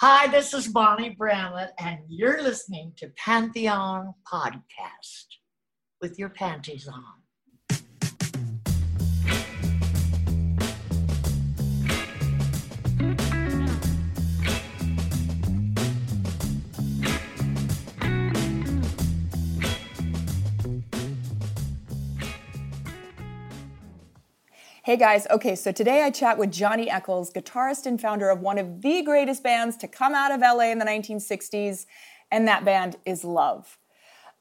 Hi, this is Bonnie Bramlett, and you're listening to Pantheon Podcast with your panties on. Hey guys, okay, so today I chat with Johnny Echols, guitarist and founder of one of the greatest bands to come out of LA in the 1960s, and that band is Love.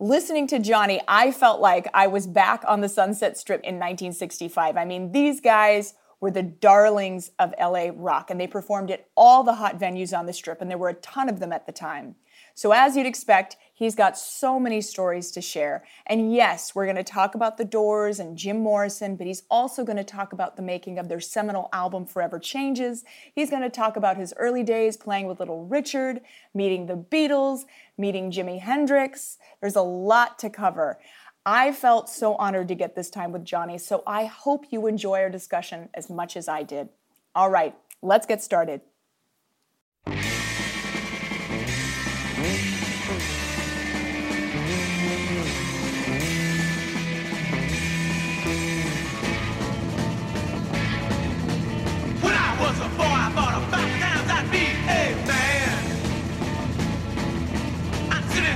Listening to Johnny, I felt like I was back on the Sunset Strip in 1965. I mean, these guys were the darlings of LA rock, and they performed at all the hot venues on the Strip, and there were a ton of them at the time. So, as you'd expect, he's got so many stories to share. And yes, we're going to talk about the Doors and Jim Morrison, but he's also going to talk about the making of their seminal album Forever Changes. He's going to talk about his early days playing with Little Richard, meeting the Beatles, meeting Jimi Hendrix. There's a lot to cover. I felt so honored to get this time with Johnny, so I hope you enjoy our discussion as much as I did. All right, let's get started.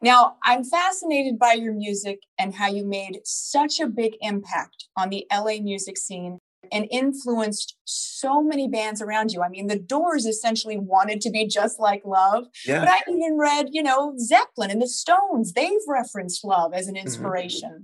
Now, I'm fascinated by your music and how you made such a big impact on the LA music scene and influenced so many bands around you. I mean, the Doors essentially wanted to be just like Love. Yeah. But I even read, you know, Zeppelin and the Stones, they've referenced Love as an mm-hmm. inspiration. Mm-hmm.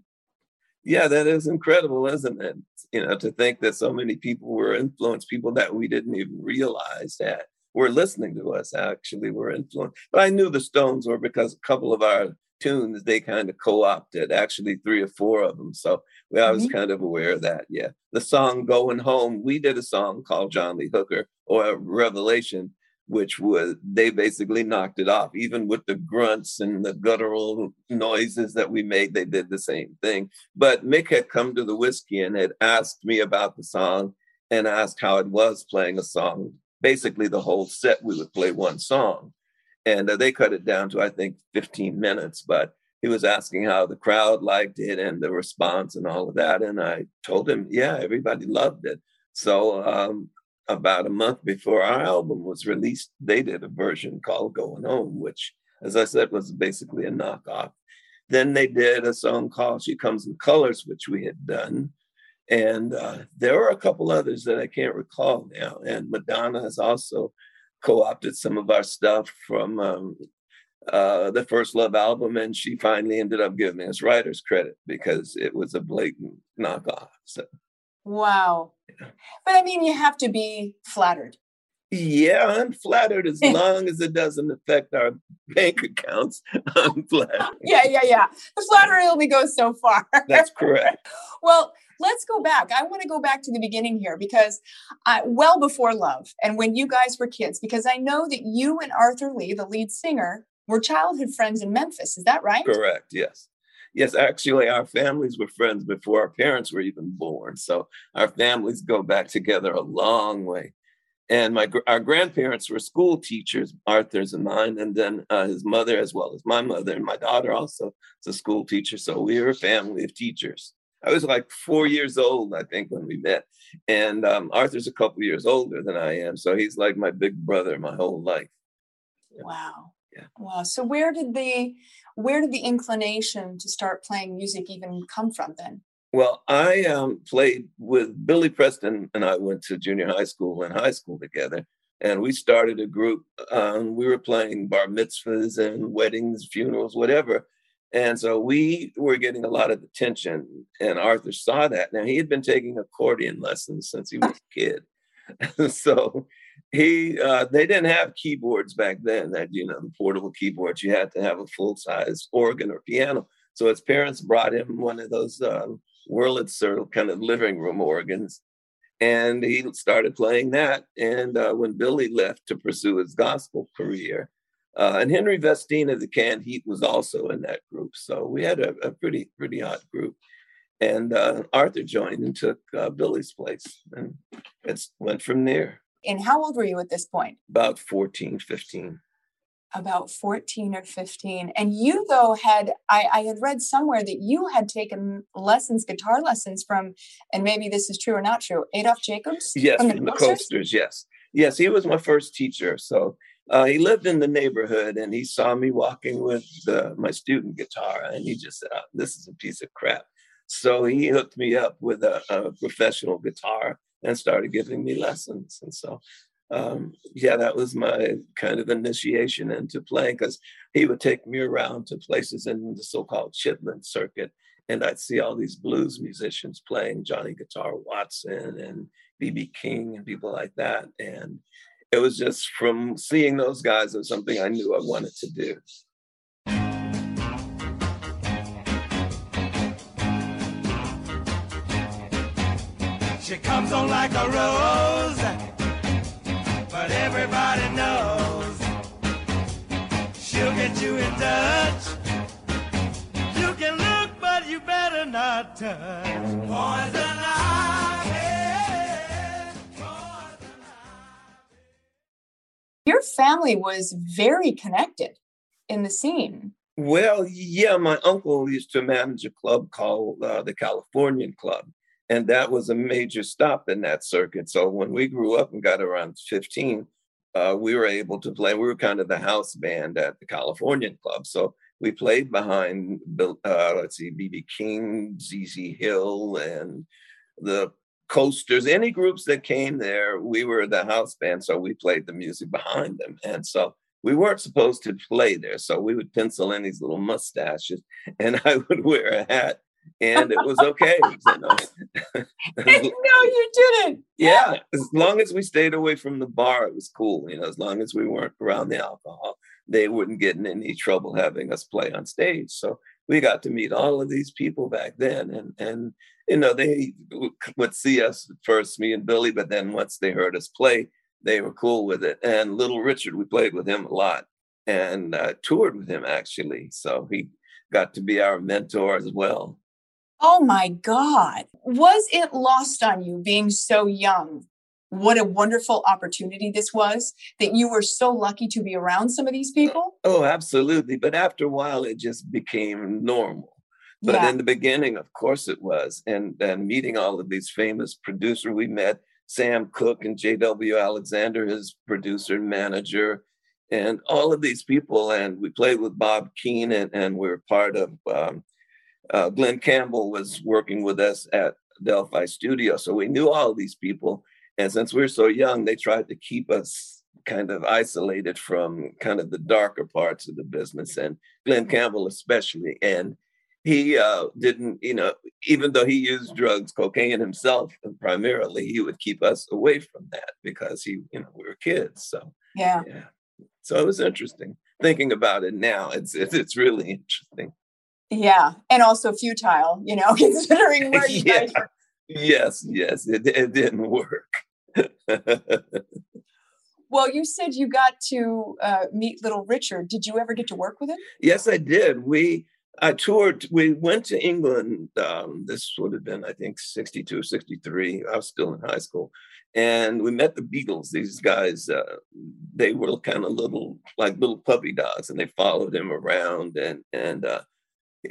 Yeah, that is incredible, isn't it? You know, to think that so many people were influenced, people that we didn't even realize that were listening to us actually were influenced. But I knew the Stones were because a couple of our tunes they kind of co-opted, actually three or four of them. So we, I was mm-hmm. kind of aware of that. Yeah. The song Going Home, we did a song called John Lee Hooker or Revelation, which was they basically knocked it off. Even with the grunts and the guttural noises that we made, they did the same thing. But Mick had come to the Whisky and had asked me about the song and asked how it was playing a song basically the whole set we would play one song. And uh, they cut it down to i think 15 minutes but he was asking how the crowd liked it and the response and all of that. And i told him yeah everybody loved it. So um, about a month before our album was released they did a version called going home which as i said was basically a knockoff. Then they did a song called she comes in colors which we had done and uh, there are a couple others that I can't recall now. And Madonna has also co-opted some of our stuff from um, uh, the first Love album, and she finally ended up giving us writers credit because it was a blatant knockoff. So, wow! Yeah. But I mean, you have to be flattered. Yeah, I'm flattered as long as it doesn't affect our bank accounts. I'm flattered. yeah, yeah, yeah. The flattery only goes so far. That's correct. well, let's go back. I want to go back to the beginning here because uh, well before love and when you guys were kids, because I know that you and Arthur Lee, the lead singer, were childhood friends in Memphis. Is that right? Correct. Yes. Yes, actually, our families were friends before our parents were even born. So our families go back together a long way. And my our grandparents were school teachers, Arthur's and mine, and then uh, his mother, as well as my mother, and my daughter also is a school teacher. So we were a family of teachers. I was like four years old, I think, when we met. And um, Arthur's a couple years older than I am. So he's like my big brother my whole life. Yeah. Wow. Yeah. Wow. So where did the where did the inclination to start playing music even come from then? Well, I um, played with Billy Preston, and I went to junior high school and high school together. And we started a group. Um, we were playing bar mitzvahs and weddings, funerals, whatever. And so we were getting a lot of attention. And Arthur saw that. Now, he had been taking accordion lessons since he was a kid. so he uh, they didn't have keyboards back then that you know the portable keyboards you had to have a full size organ or piano so his parents brought him one of those um, Wurlitzer kind of living room organs and he started playing that and uh, when billy left to pursue his gospel career uh, and henry vestine of the canned heat was also in that group so we had a, a pretty pretty hot group and uh, arthur joined and took uh, billy's place and it went from there and how old were you at this point? About 14, 15. About 14 or 15. And you, though, had, I, I had read somewhere that you had taken lessons, guitar lessons from, and maybe this is true or not true, Adolph Jacobs? Yes, from the, from the Coasters, yes. Yes, he was my first teacher. So uh, he lived in the neighborhood and he saw me walking with my student guitar and he just said, oh, This is a piece of crap. So he hooked me up with a, a professional guitar and started giving me lessons. And so, um, yeah, that was my kind of initiation into playing because he would take me around to places in the so-called Chitlin circuit, and I'd see all these blues musicians playing Johnny Guitar Watson and BB King and people like that. And it was just from seeing those guys, it was something I knew I wanted to do. She comes on like a rose, but everybody knows she'll get you in touch. You can look, but you better not touch. Poison Your family was very connected in the scene. Well, yeah, my uncle used to manage a club called uh, the Californian Club and that was a major stop in that circuit. So when we grew up and got around 15, uh, we were able to play. We were kind of the house band at the Californian Club. So we played behind, uh, let's see, BB King, ZZ Hill, and the Coasters. Any groups that came there, we were the house band. So we played the music behind them. And so we weren't supposed to play there. So we would pencil in these little mustaches, and I would wear a hat and it was okay. You know? no, you didn't. Yeah, as long as we stayed away from the bar, it was cool. You know, as long as we weren't around the alcohol, they wouldn't get in any trouble having us play on stage. So we got to meet all of these people back then, and and you know they would see us first, me and Billy, but then once they heard us play, they were cool with it. And Little Richard, we played with him a lot and uh, toured with him actually, so he got to be our mentor as well. Oh my God. Was it lost on you being so young? What a wonderful opportunity this was that you were so lucky to be around some of these people. Oh, absolutely. But after a while, it just became normal. But yeah. in the beginning, of course, it was. And, and meeting all of these famous producer we met Sam Cooke and J.W. Alexander, his producer and manager, and all of these people. And we played with Bob Keane, and, and we are part of um, uh, Glen Campbell was working with us at Del-Fi Studio. So we knew all these people. And since we're so young, they tried to keep us kind of isolated from kind of the darker parts of the business and Glen Campbell especially. And he uh, didn't, you know, even though he used drugs, cocaine himself primarily, he would keep us away from that because he, you know, we were kids. So yeah, yeah. So it was interesting thinking about it now. It's it's really interesting. Yeah, and also futile, you know, considering where you yeah. guys were. Yes, yes, it, it didn't work. well, you said you got to uh, meet Little Richard. Did you ever get to work with him? Yes, I did. We I toured. We went to England. Um, this would have been, I think, 62, 63. I was still in high school. And we met the Beatles. These guys, uh, they were kind of little, like little puppy dogs, and they followed him around. And and uh,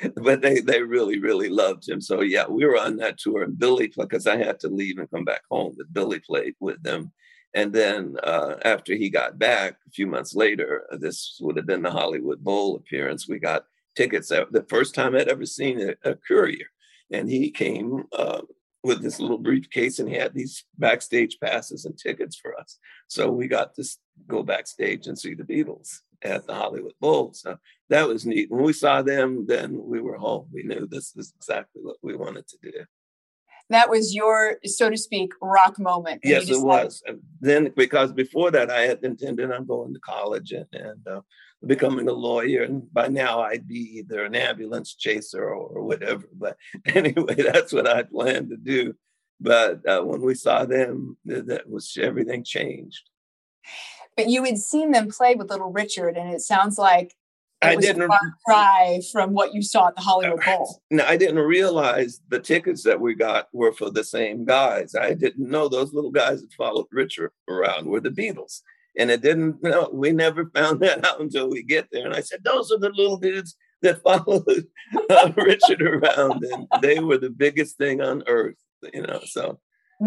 but they they really really loved him. So yeah, we were on that tour, and Billy because I had to leave and come back home. But Billy played with them, And then uh, after he got back a few months later, this would have been the Hollywood Bowl appearance. We got tickets. The first time I'd ever seen a, a courier, and he came uh, with this little briefcase and he had these backstage passes and tickets for us. So we got to go backstage and see the Beatles at the Hollywood Bowl. So that was neat. When we saw them, then we were home. We knew this is exactly what we wanted to do. That was your, so to speak, rock moment. Yes, it was. And then, because before that, I had intended on going to college and, and uh, becoming a lawyer. And by now, I'd be either an ambulance chaser or whatever. But anyway, that's what I planned to do. But uh, when we saw them, that was everything changed but you had seen them play with Little Richard, and it sounds like it I was didn't a far cry from what you saw at the Hollywood Bowl. No, I didn't realize the tickets that we got were for the same guys. I didn't know those little guys that followed Richard around were the Beatles. And it didn't, you know, we never found that out until we get there. And I said, those are the little dudes that followed uh, Richard around. And they were the biggest thing on earth, you know. So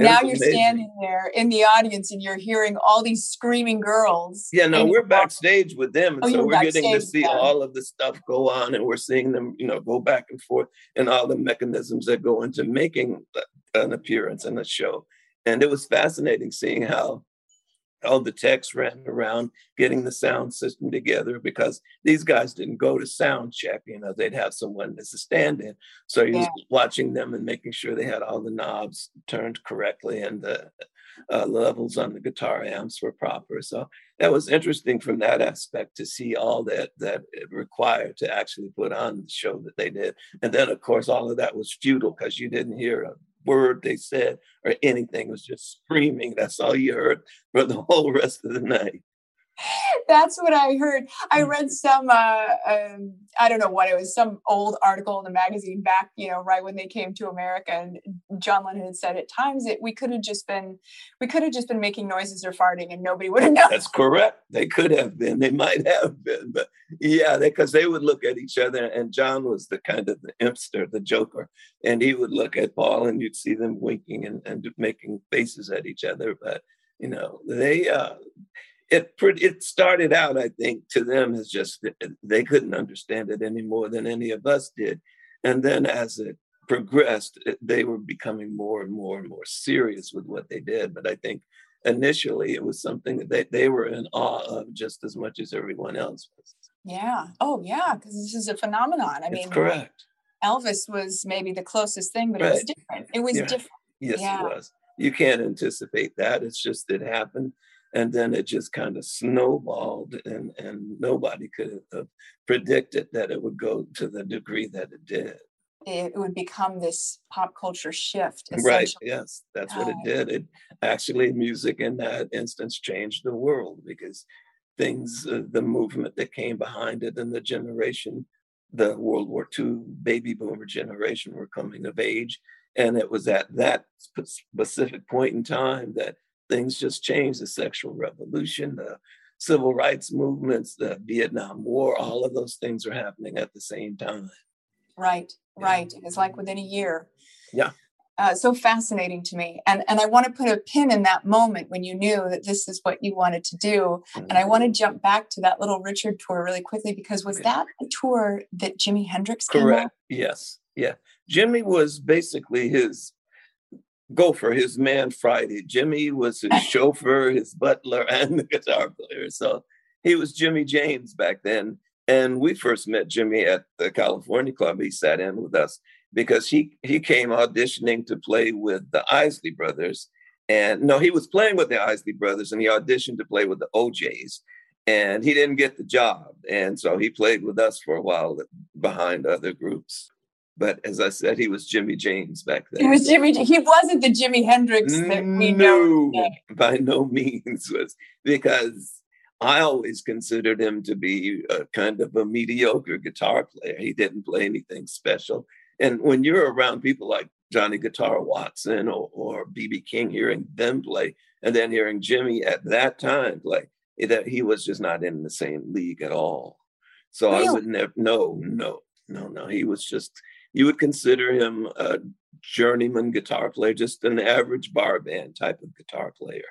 now you're amazing. standing there in the audience and you're hearing all these screaming girls. Yeah, no, we're backstage with them. And oh, so we're getting to see all of the stuff go on and we're seeing them, you know, go back and forth and all the mechanisms that go into making uh, an appearance in a show. And it was fascinating seeing how all the techs ran around getting the sound system together because these guys didn't go to sound check. You know, they'd have someone as a stand in. So he was watching them and making sure they had all the knobs turned correctly and the uh, levels on the guitar amps were proper. So that was interesting from that aspect to see all that that it required to actually put on the show that they did. And then, of course, all of that was futile because you didn't hear a word they said or anything. It was just screaming. That's all you heard for the whole rest of the night. That's what I heard. I mm. read some, uh, um, I don't know what it was, some old article in the magazine back, you know, right when they came to America. And John Lennon had said at times that we could have just been, we could have just been making noises or farting and nobody would have known. That's correct. They could have been. They might have been. But yeah, because they, they would look at each other. And John was the kind of the impster, the joker. And he would look at Paul and you'd see them winking and, and making faces at each other. But, you know, they, uh, it it started out, I think, to them as just they couldn't understand it any more than any of us did, and then as it progressed, they were becoming more and more and more serious with what they did. But I think initially it was something that they, they were in awe of just as much as everyone else was. Yeah. Oh, yeah. Because this is a phenomenon. I it's mean, correct. Elvis was maybe the closest thing, but right. it was different. It was yeah. different. Yes, yeah. it was. You can't anticipate that. It's just it happened and then it just kind of snowballed and and nobody could have predicted that it would go to the degree that it did. It would become this pop culture shift right yes that's what it did. It actually music in that instance changed the world because things uh, the movement that came behind it and the generation the world war ii baby boomer generation were coming of age and it was at that specific point in time that things just changed the sexual revolution, the civil rights movements, the Vietnam War, all of those things are happening at the same time. Right, right. It was like within a year. Yeah. Uh, so fascinating to me. And, and I want to put a pin in that moment when you knew that this is what you wanted to do. Mm-hmm. And I want to jump back to that little Richard tour really quickly because was that a tour that Jimi Hendrix Correct. Yes. Yeah. Jimmy was basically his Gopher, his man Friday. Jimmy was his chauffeur, his butler, and the guitar player. So he was Jimmy James back then. And we first met Jimmy at the California Club. He sat in with us because he he came auditioning to play with the Isley Brothers. And no, he was playing with the Isley Brothers and he auditioned to play with the O'Jays. And he didn't get the job. And so he played with us for a while behind other groups. But as I said, he was Jimmy James back then. He was Jimmy. He wasn't the Jimi Hendrix that we no, know. by no means was because I always considered him to be a kind of a mediocre guitar player. He didn't play anything special. And when you're around people like Johnny Guitar Watson or BB King, hearing them play, and then hearing Jimmy at that time play, that he was just not in the same league at all. So really? I would never. No, no, no, no. He was just you would consider him a journeyman guitar player, just an average bar band type of guitar player.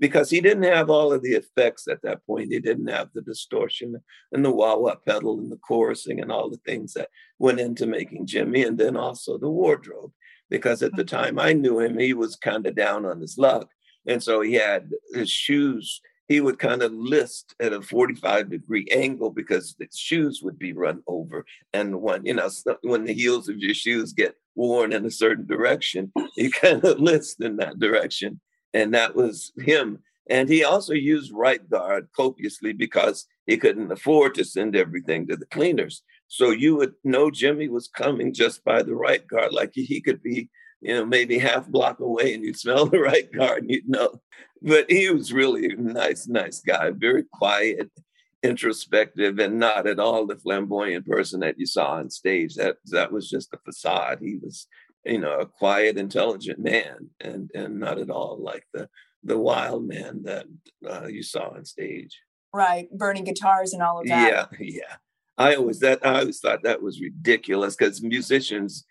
because he didn't have all of the effects at that point. He didn't have the distortion and the wah wah pedal and the chorusing and all the things that went into making Jimmy, and then also the wardrobe. Because at the mm-hmm. time I knew him, he was kind of down on his luck. And so he had his shoes, he would kind of list at a 45 degree angle because the shoes would be run over. And when, you know, when the heels of your shoes get worn in a certain direction, you kind of list in that direction and that was him. And he also used right guard copiously because he couldn't afford to send everything to the cleaners. So you would know Jimmy was coming just by the right guard, like he could be, you know, maybe half block away and you'd smell the right guard and you'd know. But he was really a nice, nice guy, very quiet, introspective, and not at all the flamboyant person that you saw on stage. That that was just a facade. He was you know, a quiet, intelligent man, and and not at all like the the wild man that uh, you saw on stage. Right, burning guitars and all of that. Yeah, yeah. I always that I always thought that was ridiculous because musicians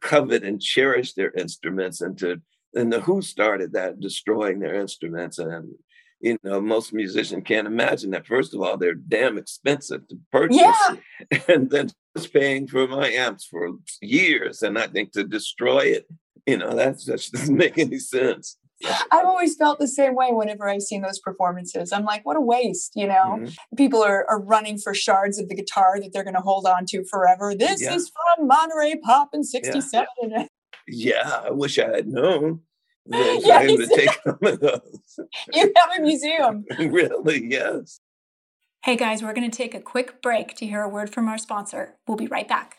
covet and cherish their instruments, and to and the Who started that, destroying their instruments, and you know most musicians can't imagine that. First of all, they're damn expensive to purchase, yeah. and then was paying for my amps for years, and I think to destroy it, you know, that just doesn't make any sense. I've always felt the same way whenever I've seen those performances. I'm like, what a waste, you know? Mm-hmm. People are, are running for shards of the guitar that they're going to hold on to forever. This yeah. is from Monterey Pop in 67. Yeah. yeah, I wish I had known. yeah, to take some of those. You have a museum. really, yes. Hey guys, we're going to take a quick break to hear a word from our sponsor. We'll be right back.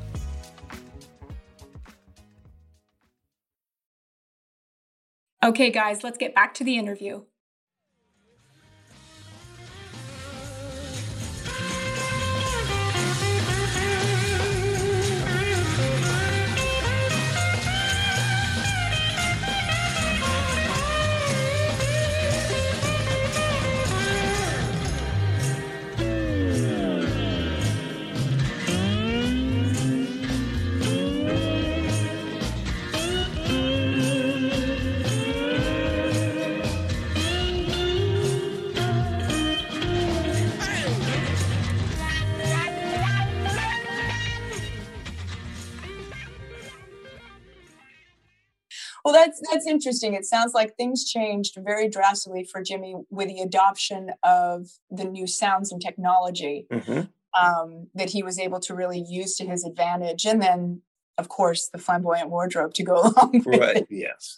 Okay, guys, let's get back to the interview. That's that's interesting. It sounds like things changed very drastically for Jimmy with the adoption of the new sounds and technology mm-hmm. um, that he was able to really use to his advantage, and then, of course, the flamboyant wardrobe to go along with right. it. Yes.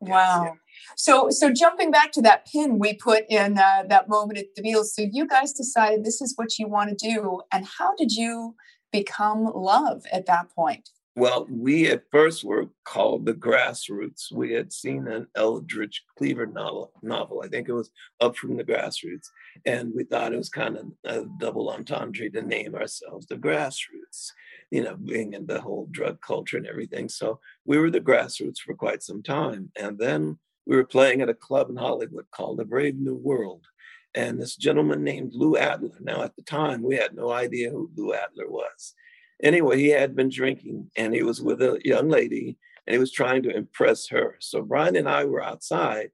Wow. Yes, So, so jumping back to that pin we put in uh, that moment at the Beatles. So you guys decided this is what you want to do, and how did you become Love at that point? Well, we at first were called the Grassroots. We had seen an Eldridge Cleaver novel, novel. I think it was Up from the Grassroots. And we thought it was kind of a double entendre to name ourselves the Grassroots. you know, being in the whole drug culture and everything. So we were the grassroots for quite some time. And then we were playing at a club in Hollywood called the Brave New World. And this gentleman named Lou Adler. Now, at the time, we had no idea who Lou Adler was. Anyway, he had been drinking and he was with a young lady and he was trying to impress her. So Brian and I were outside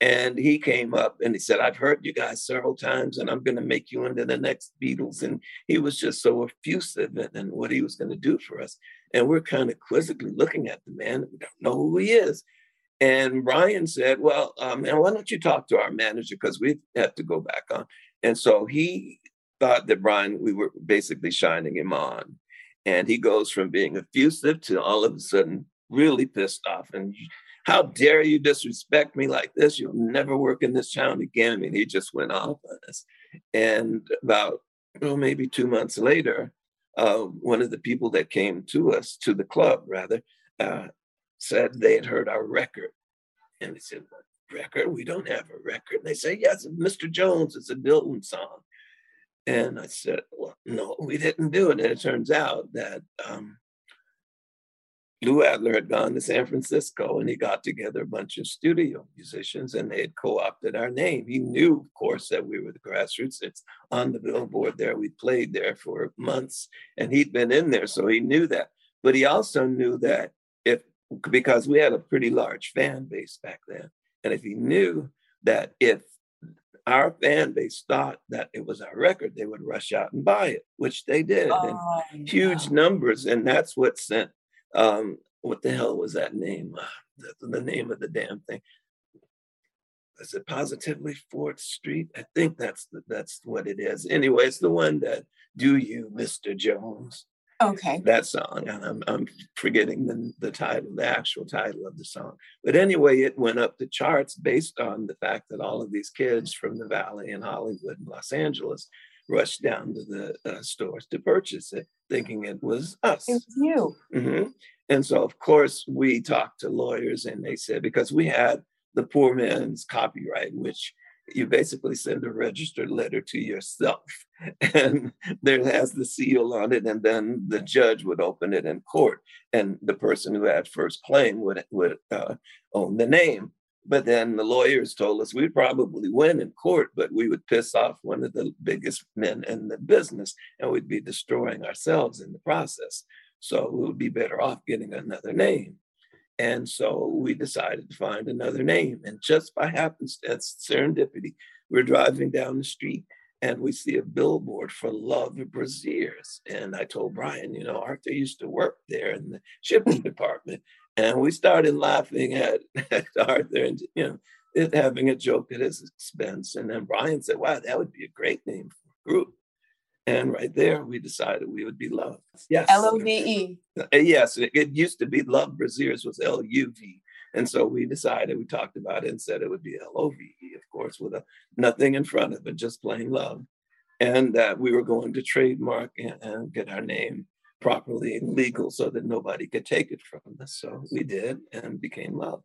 and he came up and he said, I've heard you guys several times and I'm going to make you into the next Beatles. And he was just so effusive in what he was going to do for us. And we're kind of quizzically looking at the man. We don't know who he is. And Brian said, Well, um, and why don't you talk to our manager? Because we have to go back on. And so he thought that Brian, we were basically shining him on. And he goes from being effusive to all of a sudden really pissed off. And how dare you disrespect me like this? You'll never work in this town again. I mean, he just went off on us. And about, well, maybe two months later, uh, one of the people that came to us, to the club rather, uh, said they had heard our record. And they said, record? We don't have a record. And they say, Yes, Mr. Jones, it's a Dylan song. And I said, Well, no, we didn't do it. And it turns out that um, Lou Adler had gone to San Francisco and he got together a bunch of studio musicians and they had co opted our name. He knew, of course, that we were the grassroots. It's on the billboard there. We played there for months and he'd been in there, so he knew that. But he also knew that if, because we had a pretty large fan base back then, and if he knew that if our fan base thought that it was our record, they would rush out and buy it, which they did oh, in huge numbers. And that's what sent um, what the hell was that name? Uh, the, the, name of the damn thing. Is it positively Fourth Street? I think that's the, that's what it is. Anyway, it's the one that "Do You, Mr. Jones." Okay. That song, and I'm I'm forgetting the the title, the actual title of the song. But anyway, it went up the charts based on the fact that all of these kids from the Valley and Hollywood and Los Angeles rushed down to the uh, stores to purchase it, thinking it was us. It was you. Mm-hmm. And so, of course, we talked to lawyers, and they said because we had the poor man's copyright, which you basically send a registered letter to yourself, and there has the seal on it, and then the judge would open it in court, and the person who had first claim would would uh, own the name. But then the lawyers told us we'd probably win in court, but we would piss off one of the biggest men in the business and we'd be destroying ourselves in the process. So we would be better off getting another name. And so we decided to find another name. And just by happenstance, serendipity, we're driving down the street and we see a billboard for Love Braziers. And I told Brian, you know, Arthur used to work there in the shipping department. And we started laughing at, at Arthur and, you know, it, having a joke at his expense. And then Brian said, wow, that would be a great name for a group. And right there, we decided we would be Love. Yes. L O V E. Uh, yes. It, it, used to be Love Braziers was L U V. And so we decided, we talked about it and said it would be L O V E, of course, with a, nothing in front of it, just plain love. And that we were going to trademark and, and get our name properly legal so that nobody could take it from us. So we did and became Love.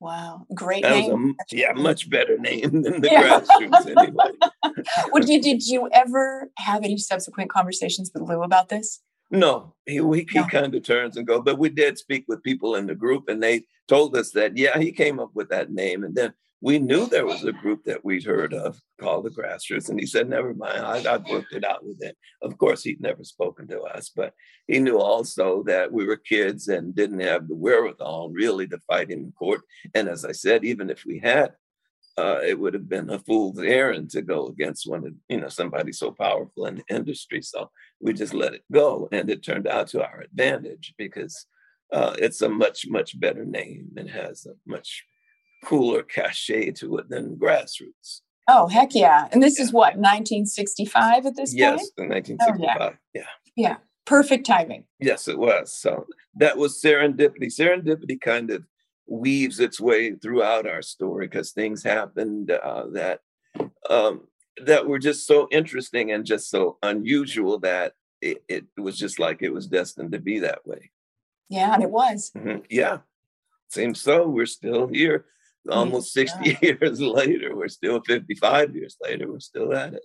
Wow, great that name. A, yeah, much better name than the yeah. grassroots anyway. Would you did you ever have any subsequent conversations with Lou about this? No, he, he, he kind of turns and goes, But we did speak with people in the group, and they told us that yeah, he came up with that name, and then we knew there was a group that we'd heard of called the Grassroots. And he said, never mind, I, have worked it out with him. Of course, he'd never spoken to us, but he knew also that we were kids and didn't have the wherewithal really to fight him in court. And as I said, even if we had, uh, it would have been a fool's errand to go against one of, you know, somebody so powerful in the industry. So we just let it go. And it turned out to our advantage because uh, it's a much, much better name and has a much cooler cachet to it than grassroots. Oh, heck yeah. And this yeah. is what, 1965 at this yes, point? Yes, 1965. Oh, yeah. yeah. Yeah. Perfect timing. Yes, it was. So that was serendipity. Serendipity kind of weaves its way throughout our story because things happened uh, that um, that were just so interesting and just so unusual that it, it, was just like it was destined to be that way. Yeah, and it was. Mm-hmm. Yeah, seems so. We're still here almost 60 yeah. years later, we're still 55 years later, we're still at it.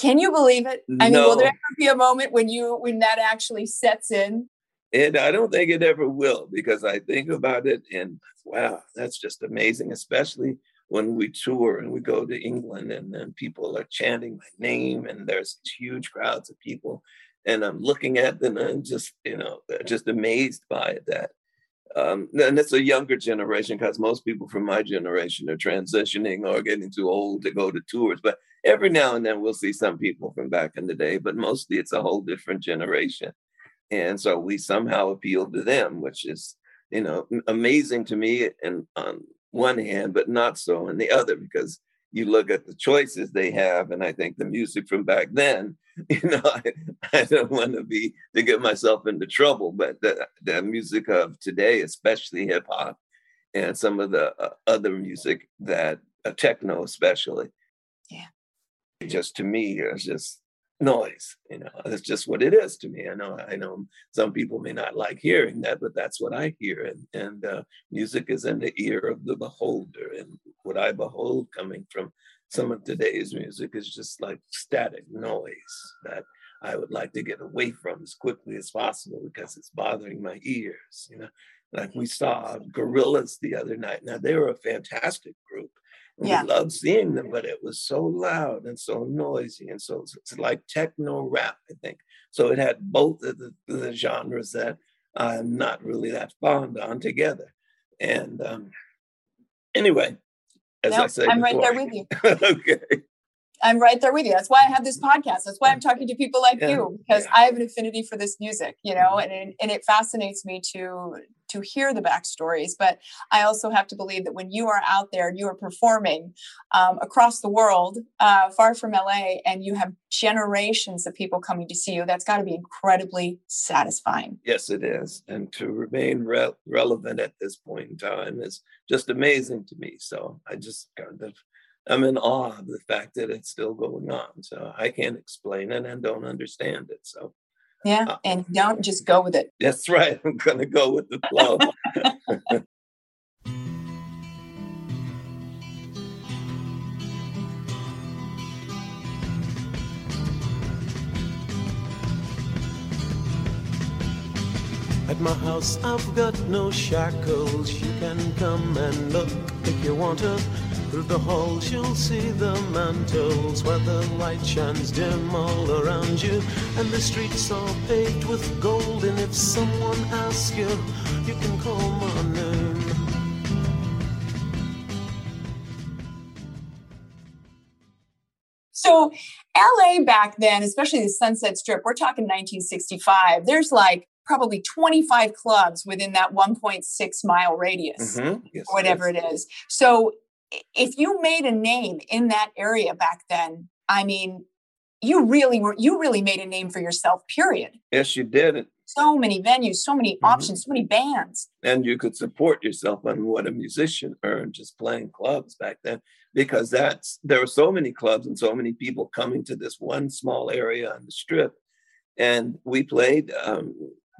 Can you believe it? I mean, will there ever be a moment when you when that actually sets in? And I don't think it ever will because I think about it and wow, that's just amazing, especially when we tour and we go to England and then people are chanting my name and there's huge crowds of people and I'm looking at them and just, you know, just amazed by that um, and it's a younger generation because most people from my generation are transitioning or getting too old to go to tours. But every now and then we'll see some people from back in the day, but mostly it's a whole different generation. And so we somehow appeal to them, which is, you know, amazing to me and on one hand, but not so on the other, because you look at the choices they have, and I think the music from back then, you know, I, I don't want to be to get myself into trouble, but the, the music of today, especially hip hop, and some of the uh, other music that uh, techno, especially, yeah, just to me, it's just noise. You know, that's just what it is to me. I know, I know some people may not like hearing that, but that's what I hear. And and uh, music is in the ear of the beholder, and what I behold coming from some of today's music is just like static noise that I would like to get away from as quickly as possible because it's bothering my ears. You know, like we saw Gorillaz the other night. Now they were a fantastic group yeah. We loved seeing them, but it was so loud and so noisy. And so it's like techno rap, I think. So it had both of the, the genres that I'm not really that fond on together. And um, anyway, as nope, I said, I'm before, right there with you. okay. I'm right there with you. That's why I have this podcast. That's why I'm talking to people like yeah, you because yeah. I have an affinity for this music, you know, mm-hmm. and and it fascinates me to to hear the backstories. But I also have to believe that when you are out there and you are performing um, across the world, uh, far from LA, and you have generations of people coming to see you, that's got to be incredibly satisfying. Yes, it is, and to remain re- relevant at this point in time is just amazing to me. So I just kind of I'm in awe of the fact that it's still going on. So I can't explain it and don't understand it. So yeah, uh, and don't just go with it. That's right. I'm gonna go with the flow. At my house, I've got no shackles. You can come and look if you want to. Through the halls you'll see the mantles where the light shines dim all around you And the streets are paved with gold And if someone asks you, you can call my name So LA back then, especially the Sunset Strip, we're talking 1965, there's like probably 25 clubs within that 1.6 mile radius, mm-hmm. yes, whatever yes. it is. So if you made a name in that area back then, I mean, you really were you really made a name for yourself, period. Yes, you did. So many venues, so many mm-hmm. options, so many bands. And you could support yourself on what a musician earned just playing clubs back then. Because that's there were so many clubs and so many people coming to this one small area on the strip. And we played um,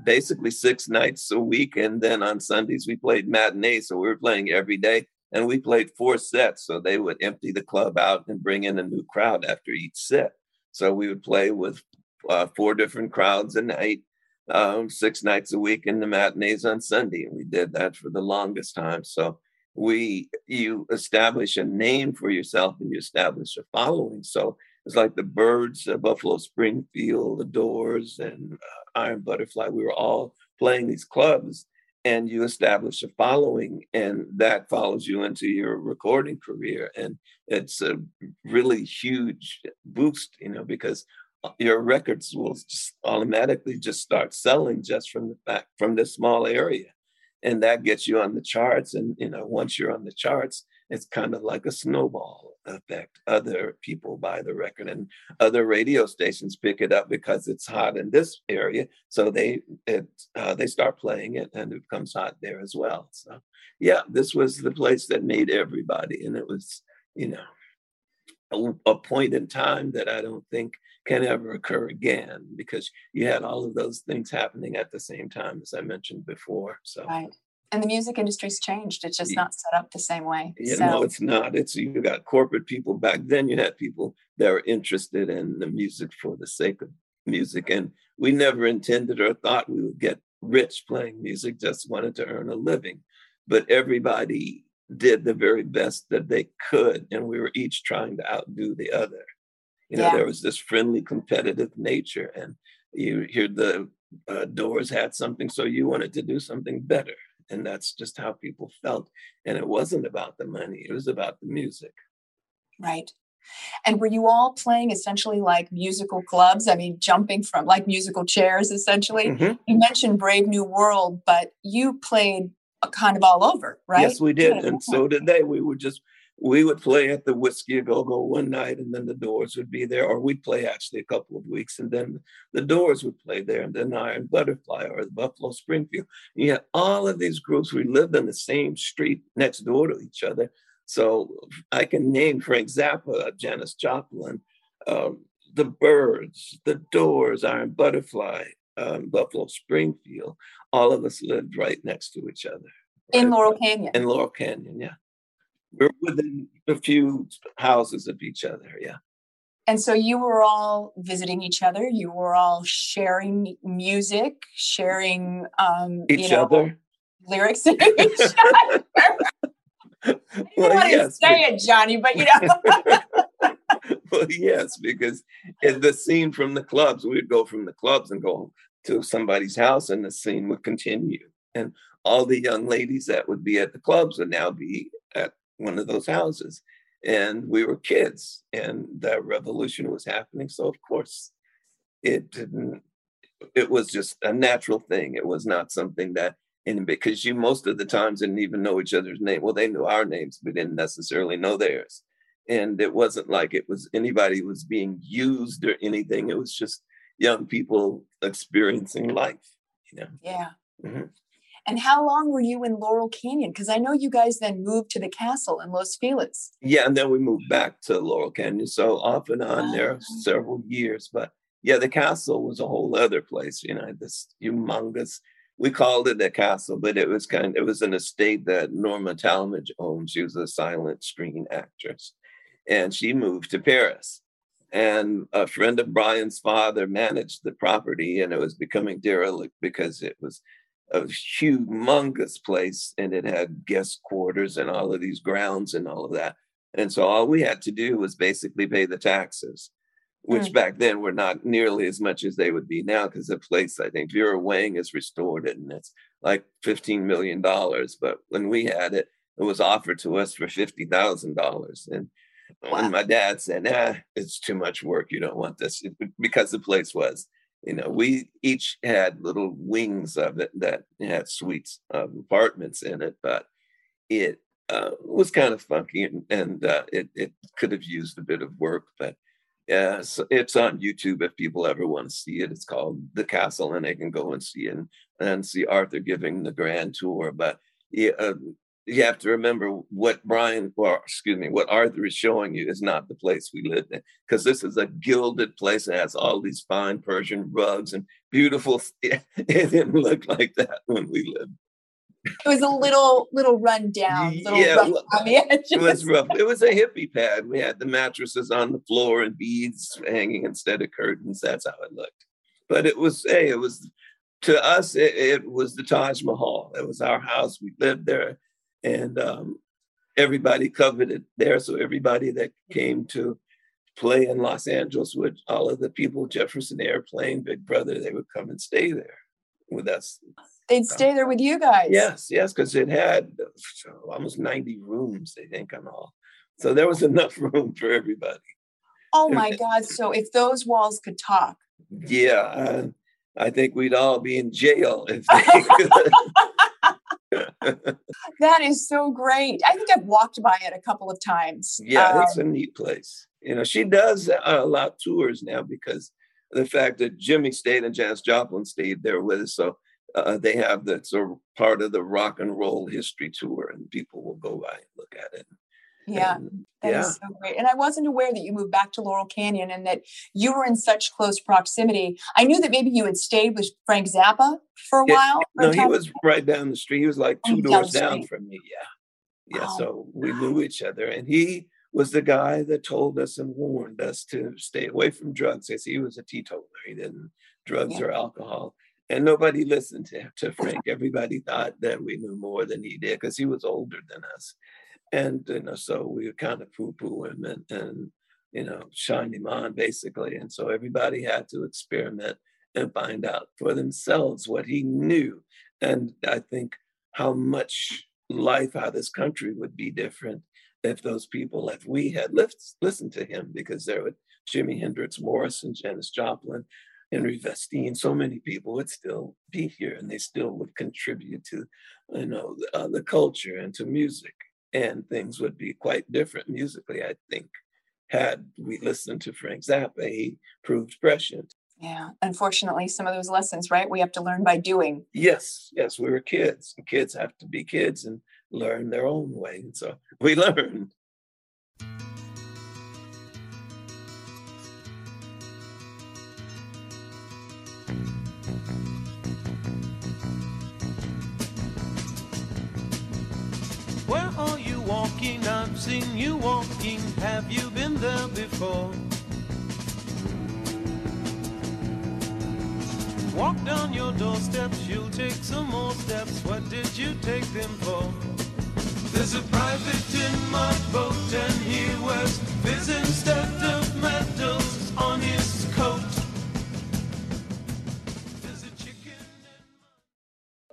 basically six nights a week. And then on Sundays we played matinees. So we were playing every day and we played four sets. So they would empty the club out and bring in a new crowd after each set. So we would play with uh, four different crowds a night, um, six nights a week, in the matinees on Sunday. And we did that for the longest time. So we, you establish a name for yourself and you establish a following. So it's like the Byrds, uh, Buffalo Springfield, the Doors, and uh, Iron Butterfly. We were all playing these clubs and you establish a following and that follows you into your recording career. And it's a really huge boost you know because uh, your records will just automatically just start selling just from the fact from this small area. And that gets you on the charts. And you know once you're on the charts it's kind of like a snowball effect. Other people buy the record, and other radio stations pick it up because it's hot in this area, so they it uh, they start playing it, and it becomes hot there as well. So, yeah, this was the place that made everybody, and it was you know a, a point in time that I don't think can ever occur again because you had all of those things happening at the same time as I mentioned before. So. Right And the music industry's changed. It's just not set up the same way. You so. know, it's not. It's you got corporate people back then. You had people that were interested in the music for the sake of music, and we never intended or thought we would get rich playing music. Just wanted to earn a living, but everybody did the very best that they could, and we were each trying to outdo the other. You know, yeah. there was this friendly, competitive nature, and you hear the uh, Doors had something, so you wanted to do something better, and that's just how people felt. And it wasn't about the money; it was about the music. Right. And were you all playing essentially like musical clubs? I mean, jumping from like musical chairs, essentially. Mm-hmm. You mentioned Brave New World, but you played kind of all over, right? Yes, we did, and so did they. We would just we would play at the Whisky a Go Go one night, and then the Doors would be there, or we'd play actually a couple of weeks, and then the Doors would play there, and then Iron Butterfly or the Buffalo Springfield. And you had all of these groups. We lived in the same street next door to each other, so I can name Frank Zappa, Janis Joplin, um, the Byrds, the Doors, Iron Butterfly, um, Buffalo Springfield. All of us lived right next to each other. In Laurel Canyon. In Laurel Canyon, yeah. We're within a few houses of each other, yeah. And so you were all visiting each other. You were all sharing music, sharing um, each you know, other lyrics to each other. I didn't well, want yes, to say it, Johnny, but you know. well, yes, because in the scene from the clubs, we'd go from the clubs and go to somebody's house, and the scene would continue. And all the young ladies that would be at the clubs would now be at one of those houses. And we were kids, and that revolution was happening. So, of course, it didn't, it was just a natural thing. It was not something that, and because you most of the times didn't even know each other's name. Well, they knew our names, but didn't necessarily know theirs. And it wasn't like it was anybody was being used or anything. It was just young people experiencing life, you know? Yeah. Mm-hmm. And how long were you in Laurel Canyon? Because I know you guys then moved to the castle in Los Feliz. Yeah, and then we moved back to Laurel Canyon. So off and on there ah. several years. But yeah, the castle was a whole other place, you know, this humongous we called it a castle, but it was kind of, it was an estate that Norma Talmadge owned. She was a silent screen actress. And she moved to Paris. And a friend of Brian's father managed the property, and it was becoming derelict because it was a humongous place and it had guest quarters and all of these grounds and all of that. And so all we had to do was basically pay the taxes, which mm. back then were not nearly as much as they would be now because the place, I think Vera Wang has restored it and it's like $15 million. But when we had it, it was offered to us for $50,000. And wow. my dad said, nah, it's too much work. You don't want this because the place was you know, we each had little wings of it that had suites of apartments in it, but it uh, was kind of funky and, and uh, it, it could have used a bit of work, but yeah, so it's on YouTube if people ever want to see it. It's called The Castle, and they can go and see it and, and see Arthur giving the grand tour. But yeah, uh, you have to remember what Brian, or excuse me, what Arthur is showing you is not the place we lived in, because this is a gilded place that has all these fine Persian rugs and beautiful. It didn't look like that when we lived. It was a little, little run down, little yeah, rough on the edges. It was rough. It was a hippie pad. We had the mattresses on the floor and beads hanging instead of curtains. That's how it looked. But it was, hey, it was to us, it, it was the Taj Mahal. It was our house. We lived there and um, everybody covered it there. So everybody that came to play in Los Angeles with all of the people, Jefferson Airplane, Big Brother, they would come and stay there with us. They'd stay there with you guys. Yes, yes, because it had almost 90 rooms, I think, on all. So there was enough room for everybody. Oh my God. So if those walls could talk. Yeah, uh, I think we'd all be in jail if that is so great. I think I've walked by it a couple of times. Yeah, um, it's a neat place. You know, she does a lot of tours now because the fact that Jimi stayed and Janis Joplin stayed there with us. So uh, they have that sort of part of the rock and roll history tour, and people will go by and look at it. Yeah. And, That is yeah. so great. And I wasn't aware that you moved back to Laurel Canyon and that you were in such close proximity. I knew that maybe you had stayed with Frank Zappa for a Yeah, while. No, he was right down the street. He was like two doors down from me. Yeah. Yeah. Oh. So we knew each other. And he was the guy that told us and warned us to stay away from drugs as he was a teetotaler. He didn't drugs Yeah. or alcohol. And nobody listened to, to Frank. Everybody thought that we knew more than he did because he was older than us. And you know, so we would kind of poo-poo him and, and you know, shine him on basically. And so everybody had to experiment and find out for themselves what he knew. And I think how much life, how this country would be different if those people, if we had lis- listened to him, because there would Jimi Hendrix, Morrison, Janis Joplin, Henry Vestine, so many people would still be here and they still would contribute to, you know, uh, the culture and to music. And things would be quite different musically, I think, had we listened to Frank Zappa. He proved prescient. Yeah. Unfortunately, some of those lessons, right? We have to learn by doing. Yes, yes, we were kids. And kids have to be kids and learn their own way. And so we learned. Where are you walking? I've seen you walking. Have you been there before? Walk down your doorsteps, you'll take some more steps. What did you take them for? There's a private in my boat, and he wears fizz instead of medals on his coat. There's a chicken in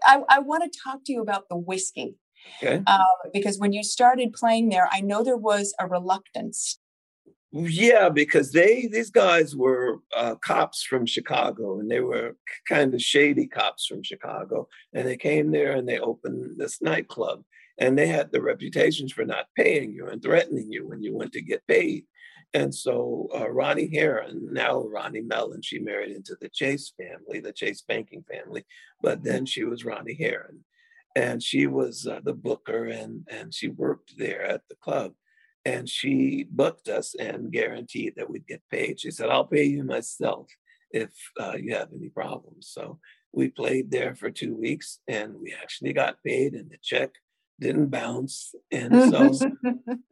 I, I want to talk to you about the Whisky Okay. uh, because when you started playing there, I know there was a reluctance. Yeah, because they these guys were uh, cops from Chicago, and they were kind of shady cops from Chicago, and they came there and they opened this nightclub, and they had the reputations for not paying you and threatening you when you went to get paid. And so uh, Ronnie Haran, now Ronnie Mellon, she married into the Chase family, the Chase banking family, but then she was Ronnie Haran, and she was uh, the booker, and and she worked there at the club and she booked us and guaranteed that we'd get paid. She said, "I'll pay you myself if uh, you have any problems." So we played there for two weeks, and we actually got paid, and the check didn't bounce. And so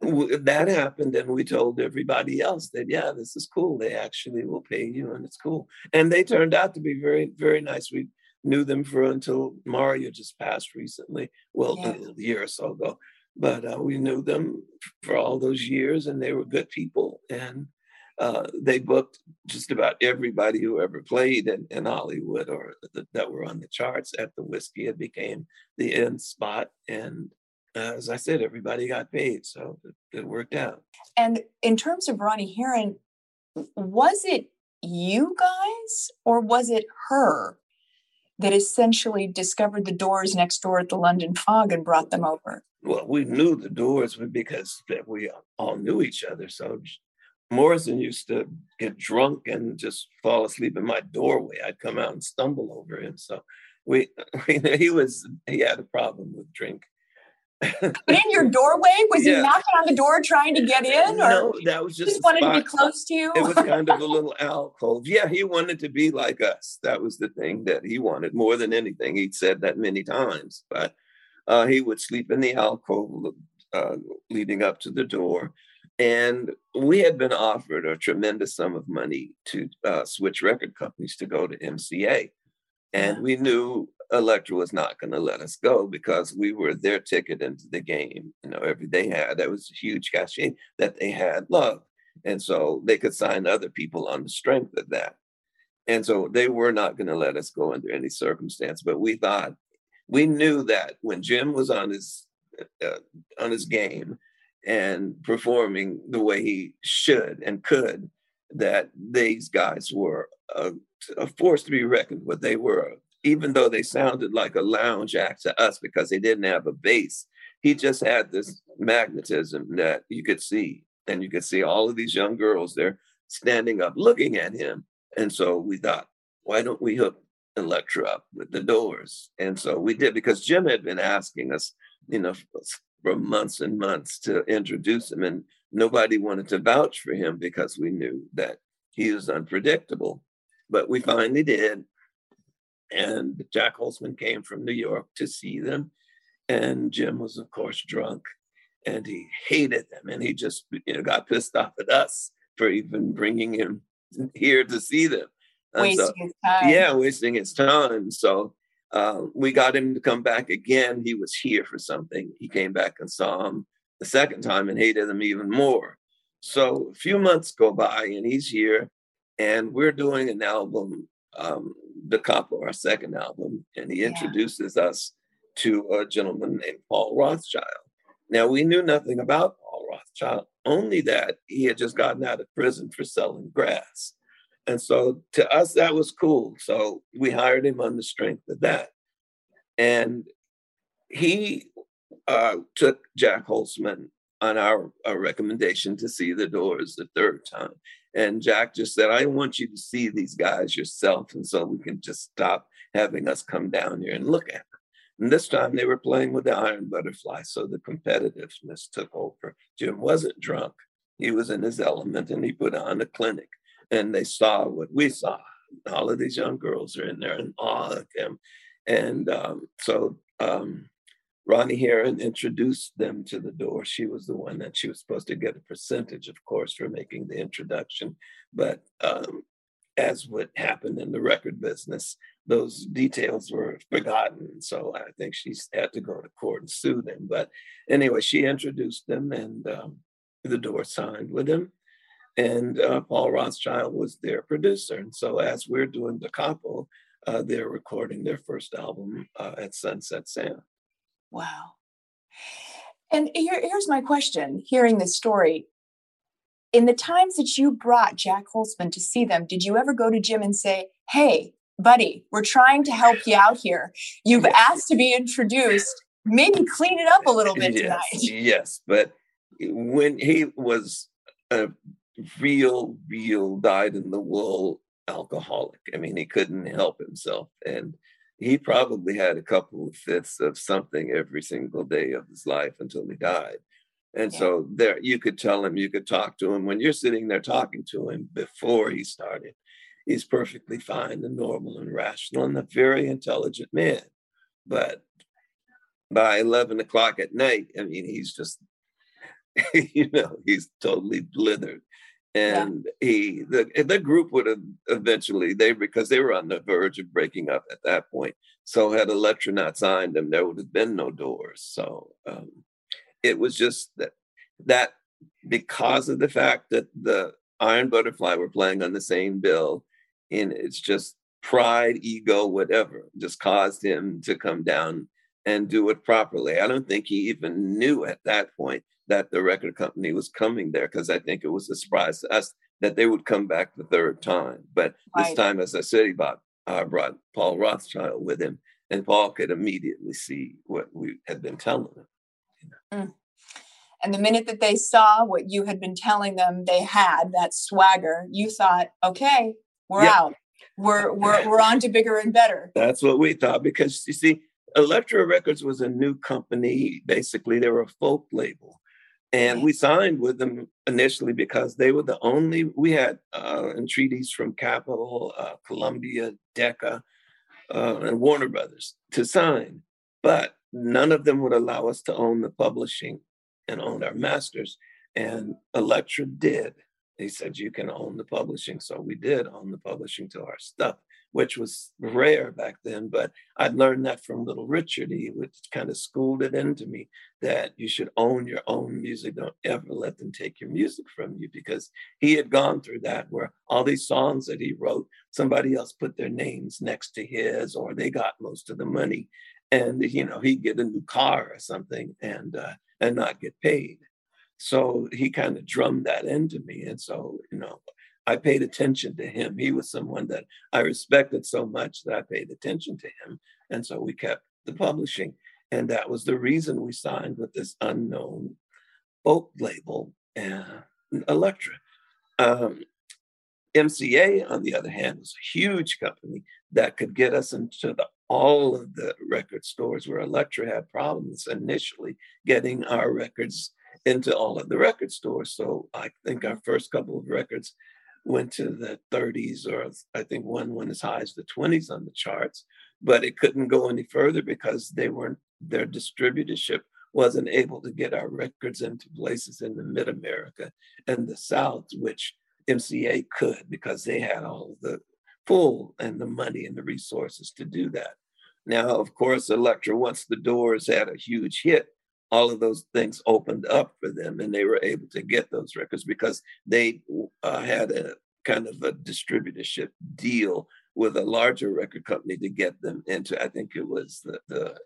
that happened, and we told everybody else that, "Yeah, this is cool. They actually will pay you, and it's cool." And they turned out to be very, very nice. We knew them for until Mario just passed recently, well, Yeah. a year or so ago. But uh, we knew them for all those years and they were good people. And uh, they booked just about everybody who ever played in, in hollywood or th- that were on the charts at the Whisky. It became the end spot. And uh, as i said everybody got paid. So it, it worked out. And in terms of Ronnie Haran, was it you guys or was it her that essentially discovered the doors next door at the London Fog and brought them over? well we knew the doors because we all knew each other so morrison used to get drunk and just fall asleep in my doorway i'd come out and stumble over him so we he was he had a problem with drink in your doorway? Was Yeah. he knocking on the door trying to get in, or no that was just just a wanted to be close to you? it was kind of a little alcove. Yeah he wanted to be like us. That was the thing that he wanted more than anything. He'd said that many times but uh, he would sleep in the alcove uh, leading up to the door. And we had been offered a tremendous sum of money to uh, switch record companies to go to mca and we knew Elektra was not going to let us go because we were their ticket into the game. You know, every they had that was a huge cachet that they had love, and so they could sign other people on the strength of that. And so they were not going to let us go under any circumstance. But we thought we knew that when Jim was on his uh, on his game and performing the way he should and could, that these guys were a, a force to be reckoned with. They were, even though they sounded like a lounge act to us because they didn't have a bass, he just had this magnetism that you could see. And you could see all of these young girls there standing up looking at him. And so we thought, why don't we hook Elektra up with the doors? And so we did because Jim had been asking us, you know, for months and months to introduce him, and nobody wanted to vouch for him because we knew that he was unpredictable. But we finally did. And Jac Holzman came from New York to see them. And Jim was, of course, drunk and he hated them. And he just you know, got pissed off at us for even bringing him here to see them. wasting so, his time. Yeah, wasting his time. So uh, we got him to come back again. He was here for something. He came back and saw him the second time and hated him even more. So a few months go by and he's here, and we're doing an album, um, Da Capo, our second album, and he Yeah. introduces us to a gentleman named Paul Rothchild. Now we knew nothing about Paul Rothchild, only that he had just gotten out of prison for selling grass. And so to us, that was cool. So we hired him on the strength of that. And he uh, took Jac Holzman on our, our recommendation to see the doors the third time. And Jac just said, I want you to see these guys yourself. And so we can just stop having us come down here and look at them. And this time they were playing with the Iron Butterfly. So the competitiveness took over. Jim wasn't drunk, he was in his element and he put on a clinic. And they saw what we saw. All of these young girls are in there in awe of him. And um, so um, Ronnie Haran introduced them to the door. She was the one that she was supposed to get a percentage, of course, for making the introduction. But um, as what happened in the record business, those details were forgotten. So I think she had to go to court and sue them. But anyway, she introduced them and um, the door signed with them. And uh, Paul Rothchild was their producer. And so as we're doing Da Capo, uh, they're recording their first album uh, at Sunset Sound. Wow. And here, here's my question hearing this story. In the times that you brought Jac Holzman to see them, did you ever go to Jim and say, Hey, buddy, we're trying to help you out here. You've asked to be introduced. Maybe clean it up a little bit tonight. Yes, yes, but when he was a real, real dyed in the wool alcoholic, I mean, he couldn't help himself. And he probably had a couple of fifths of something every single day of his life until he died. And Yeah. so there you could tell him, you could talk to him when you're sitting there talking to him before he started. He's perfectly fine and normal and rational and a very intelligent man. But by 11 o'clock at night, I mean, he's just, you know, he's totally blithered. Yeah. And he, the, the group would have eventually, they, because they were on the verge of breaking up at that point. So had Elektra not signed them, there would have been no doors. So um, it was just that, that because of the fact that the Iron Butterfly were playing on the same bill, and it's just pride, ego, whatever, just caused him to come down and do it properly. I don't think he even knew at that point that the record company was coming there because I think it was a surprise to us that they would come back the third time. But this time, as I said, he brought, uh, brought Paul Rothchild with him, and Paul could immediately see what we had been telling him. And the minute that they saw what you had been telling them they had, that swagger, you thought, okay, we're Yeah. out. We're we're we're on to bigger and better. That's what we thought because you see, Elektra Records was a new company. Basically, they were a folk label. And we signed with them initially because they were the only, we had uh, entreaties from Capitol, uh, Columbia, Decca, uh, and Warner Brothers to sign. But none of them would allow us to own the publishing and own our masters. And Elektra did. They said, you can own the publishing. So we did own the publishing to our stuff which was rare back then. But I'd learned that from Little Richard. He would kind of schooled it into me that you should own your own music. Don't ever let them take your music from you because he had gone through that where all these songs that he wrote, somebody else put their names next to his or they got most of the money. And you know, he'd get a new car or something and uh, and not get paid. So he kind of drummed that into me. And so, you know, I paid attention to him. He was someone that I respected so much that I paid attention to him. And so we kept the publishing. And that was the reason we signed with this unknown folk label, uh, Elektra. Um, MCA, on the other hand, was a huge company that could get us into the, all of the record stores where Elektra had problems initially getting our records into all of the record stores. So I think our first couple of records went to the 30s, or I think one went as high as the 20s on the charts, but it couldn't go any further because they weren't their distributorship wasn't able to get our records into places in the mid America and the South, which MCA could because they had all the pull and the money and the resources to do that. Now, of course, Elektra, once the doors had a huge hit, all of those things opened up for them and they were able to get those records because they uh, had a kind of a distributorship deal with a larger record company to get them into, I think it was the, the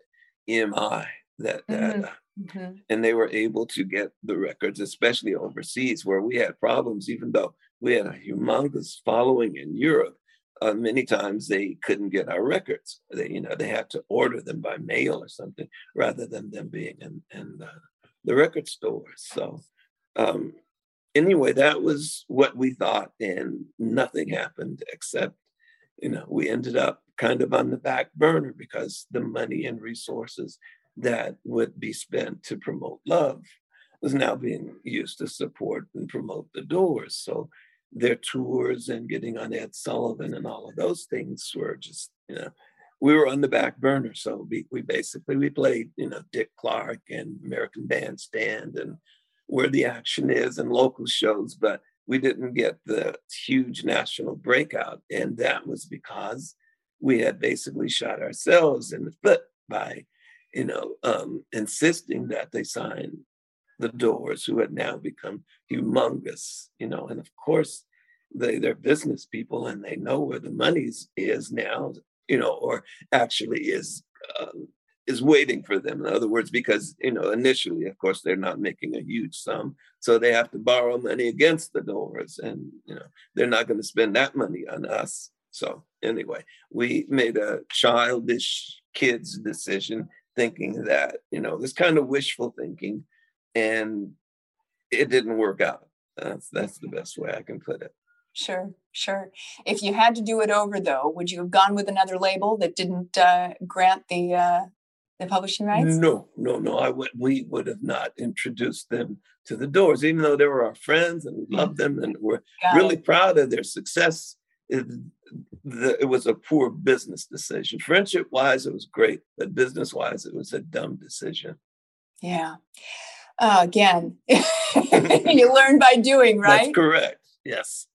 EMI that, mm-hmm. uh, mm-hmm. and they were able to get the records, especially overseas where we had problems, even though we had a humongous following in Europe. Uh, many times they couldn't get our records. They, you know, they had to order them by mail or something rather than them being in, in the record store. So, um, anyway, that was what we thought, and nothing happened except, you know, we ended up kind of on the back burner because the money and resources that would be spent to promote love was now being used to support and promote the doors. So their tours and getting on Ed Sullivan and all of those things were just, you know, we were on the back burner. So we, we basically, we played, you know, Dick Clark and American Bandstand and where the action is and local shows, but we didn't get the huge national breakout. And that was because we had basically shot ourselves in the foot by you know, um, insisting that they sign the Doors, who had now become humongous, you know, and of course they they're business people and they know where the money is now, you know, or actually is um, is waiting for them. In other words, because you know initially, of course, they're not making a huge sum, so they have to borrow money against the Doors, and you know they're not going to spend that money on us. So anyway, we made a childish kids decision thinking that, you know, this kind of wishful thinking, and it didn't work out. That's that's the best way I can put it. Sure, sure. If you had to do it over, though, would you have gone with another label that didn't uh, grant the uh, the publishing rights? No, no, no. I would. We would have not introduced them to the Doors, even though they were our friends and we loved them and we're Got really it. proud of their success it, the, it was a poor business decision. Friendship wise, it was great, but business wise, it was a dumb decision. Yeah. Uh, again, you learn by doing, right? That's correct. Yes.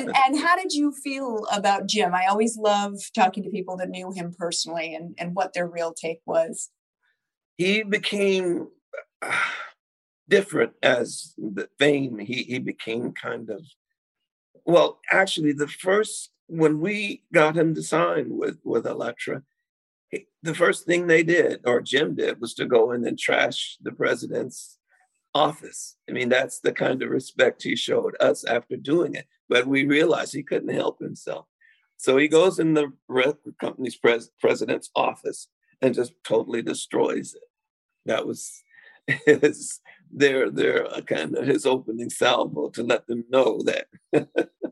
And and how did you feel about Jim? I always love talking to people that knew him personally and and what their real take was. He became uh, different as the fame. He he became kind of well, actually, the first when we got him to sign with with Elektra, the first thing they did, or Jim did, was to go in and trash the president's office. I mean, that's the kind of respect he showed us after doing it but we realized he couldn't help himself. So he goes in the record company's pres- president's office and just totally destroys it. That was his their their uh, kind of his opening salvo to let them know that.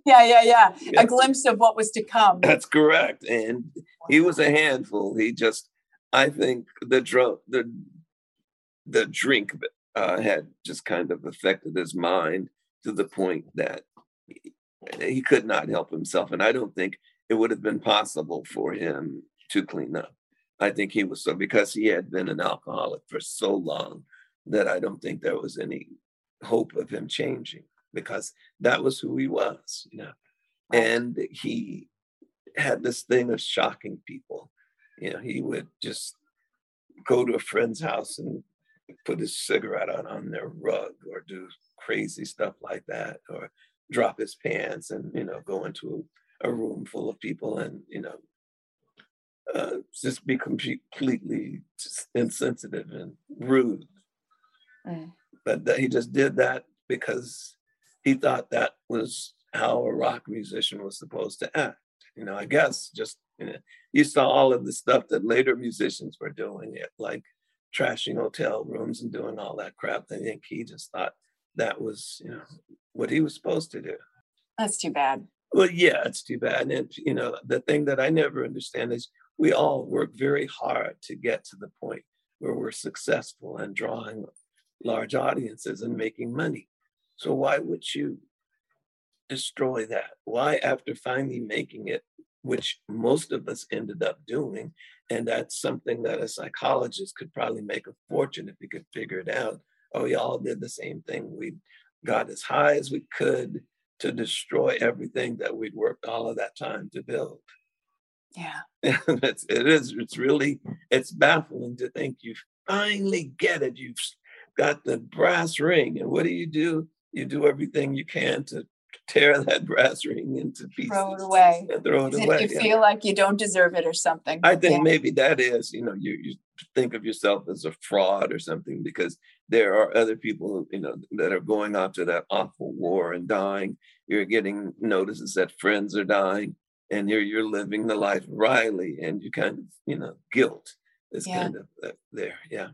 yeah, yeah, yeah. A glimpse of what was to come. That's correct. And he was a handful. He just, I think, the drug, the the drink uh, had just kind of affected his mind to the point that he could not help himself. And I don't think it would have been possible for him to clean up. I think he was so because he had been an alcoholic for so long that I don't think there was any hope of him changing because that was who he was, you know. And he had this thing of shocking people. You know, he would just go to a friend's house and put his cigarette out on their rug or do crazy stuff like that or drop his pants and you know go into a, a room full of people and you know uh, just be completely just insensitive and rude mm. but that he just did that because he thought that was how a rock musician was supposed to act you know i guess just you know you saw all of the stuff that later musicians were doing it like trashing hotel rooms and doing all that crap. I think he just thought that was, you know, what he was supposed to do. That's too bad. Well, yeah, it's too bad. And, you know, the thing that I never understand is we all work very hard to get to the point where we're successful and drawing large audiences and making money. So why would you destroy that? Why, after finally making it, which most of us ended up doing, and that's something that a psychologist could probably make a fortune if he could figure it out. Oh, we all did the same thing. We got as high as we could to destroy everything that we'd worked all of that time to build. Yeah. it's, it is, it's really, it's baffling to think you finally get it. You've got the brass ring. And what do you do? You do everything you can to tear that brass ring into pieces. Throw it away. throw it away. You yeah. feel like you don't deserve it or something. I think yeah. maybe that is, you know, you, you think of yourself as a fraud or something because there are other people, you know, that are going off to that awful war and dying. You're getting notices that friends are dying and you're you're living the life of Riley and you kind of, you know, guilt is yeah. kind of uh, there. Yeah.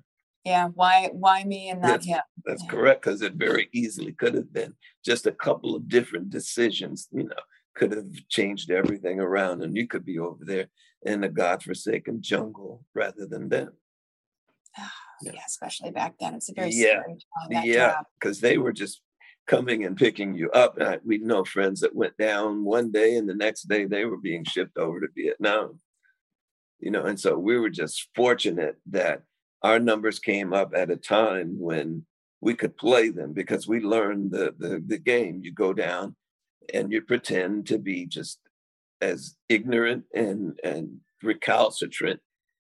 Yeah, why why me and not that's, him? That's yeah. correct because it very easily could have been just a couple of different decisions. You know, could have changed everything around, and you could be over there in the godforsaken jungle rather than them. Ah, yeah. yeah. especially back then. It's a very yeah, yeah, because they were just coming and picking you up. And I, we know friends that went down one day, and the next day they were being shipped over to Vietnam. You know, and so we were just fortunate that our numbers came up at a time when we could play them because we learned the, the, the game. You go down and you pretend to be just as ignorant and, and recalcitrant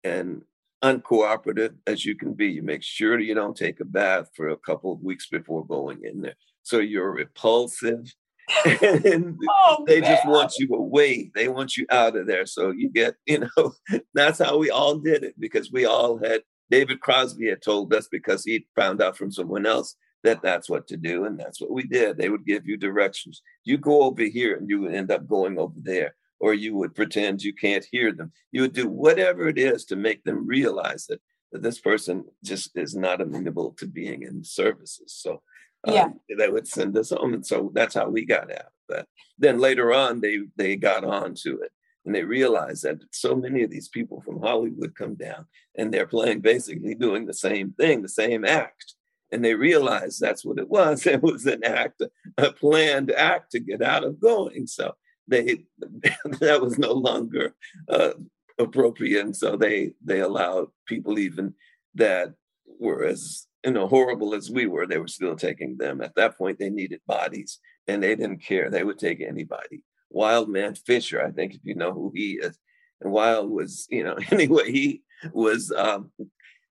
and uncooperative as you can be. You make sure you don't take a bath for a couple of weeks before going in there. So you're repulsive and oh, they man. just want you away. They want you out of there. So you get, you know, that's how we all did it because we all had David Crosby had told us because he found out from someone else that that's what to do. And that's what we did. They would give you directions. You go over here and you would end up going over there, or you would pretend you can't hear them. You would do whatever it is to make them realize that, that this person just is not amenable to being in services. So um, yeah. they would send us home. And so that's how we got out. But then later on, they, they got on to it and they realize that so many of these people from Hollywood come down and they're playing basically doing the same thing, the same act. And they realize that's what it was. It was an act, a planned act to get out of going. So they that was no longer uh, appropriate. And so they they allowed people even that were as you know horrible as we were, they were still taking them. At that point, they needed bodies and they didn't care. They would take anybody. Wild Man Fischer, I think, if you know who he is. And Wild was, you know, anyway, he was um,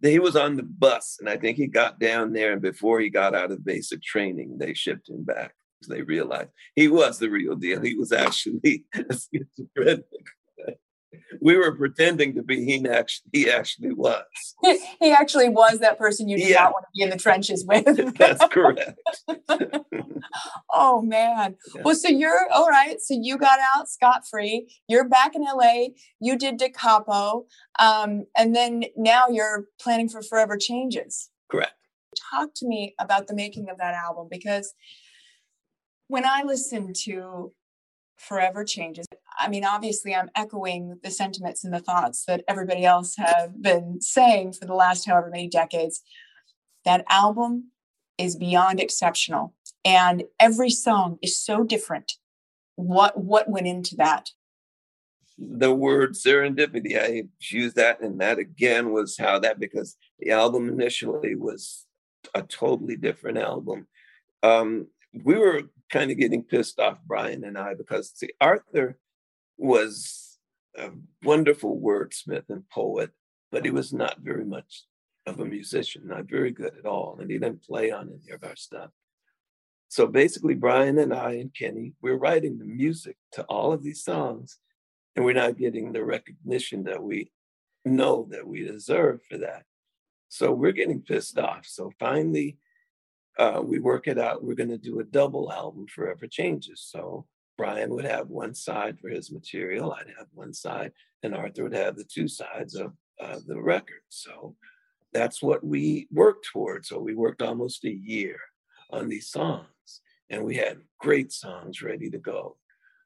he was on the bus, and I think he got down there, and before he got out of basic training, they shipped him back they realized he was the real deal. He was actually a schizophrenic we were pretending to be he actually he actually was. he actually was that person you did yeah. not want to be in the trenches with. That's correct. oh man. Yeah. Well, so you're all right. So you got out scot free. You're back in LA. You did Da Capo, um, and then now you're planning for Forever Changes. Correct. Talk to me about the making of that album because when I listen to Forever Changes, I mean, obviously, I'm echoing the sentiments and the thoughts that everybody else have been saying for the last however many decades. That album is beyond exceptional, and every song is so different. What what went into that? The word serendipity. I used that, and that again was how that because the album initially was a totally different album. Um, we were kind of getting pissed off, Brian and I, because see, Arthur was a wonderful wordsmith and poet, but he was not very much of a musician, not very good at all, and he didn't play on any of our stuff. So basically, Brian and I and Kenny, we're writing the music to all of these songs, and we're not getting the recognition that we know that we deserve for that. So we're getting pissed off. So finally, uh, we work it out. We're going to do a double album, Forever Changes. So Brian would have one side for his material, I'd have one side, and Arthur would have the two sides of uh, the record. So that's what we worked toward. So we worked almost a year on these songs, and we had great songs ready to go.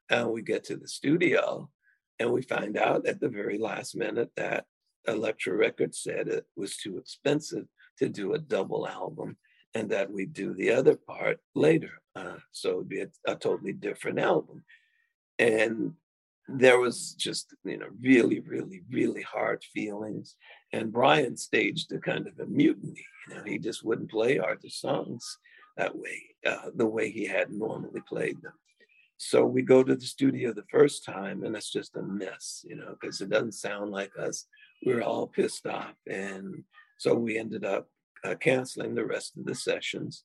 And we get to the studio, and we find out at the very last minute that Elektra Records said it was too expensive to do a double album and that we do the other part later. Uh, so it'd be a, a, totally different album. And there was just, you know, really, really, really hard feelings. And Brian staged a kind of a mutiny. You know, he just wouldn't play Arthur's songs that way, uh, the way he had normally played them. So we go to the studio the first time and it's just a mess, you know, because it doesn't sound like us. We're all pissed off. And so we ended up uh, canceling the rest of the sessions.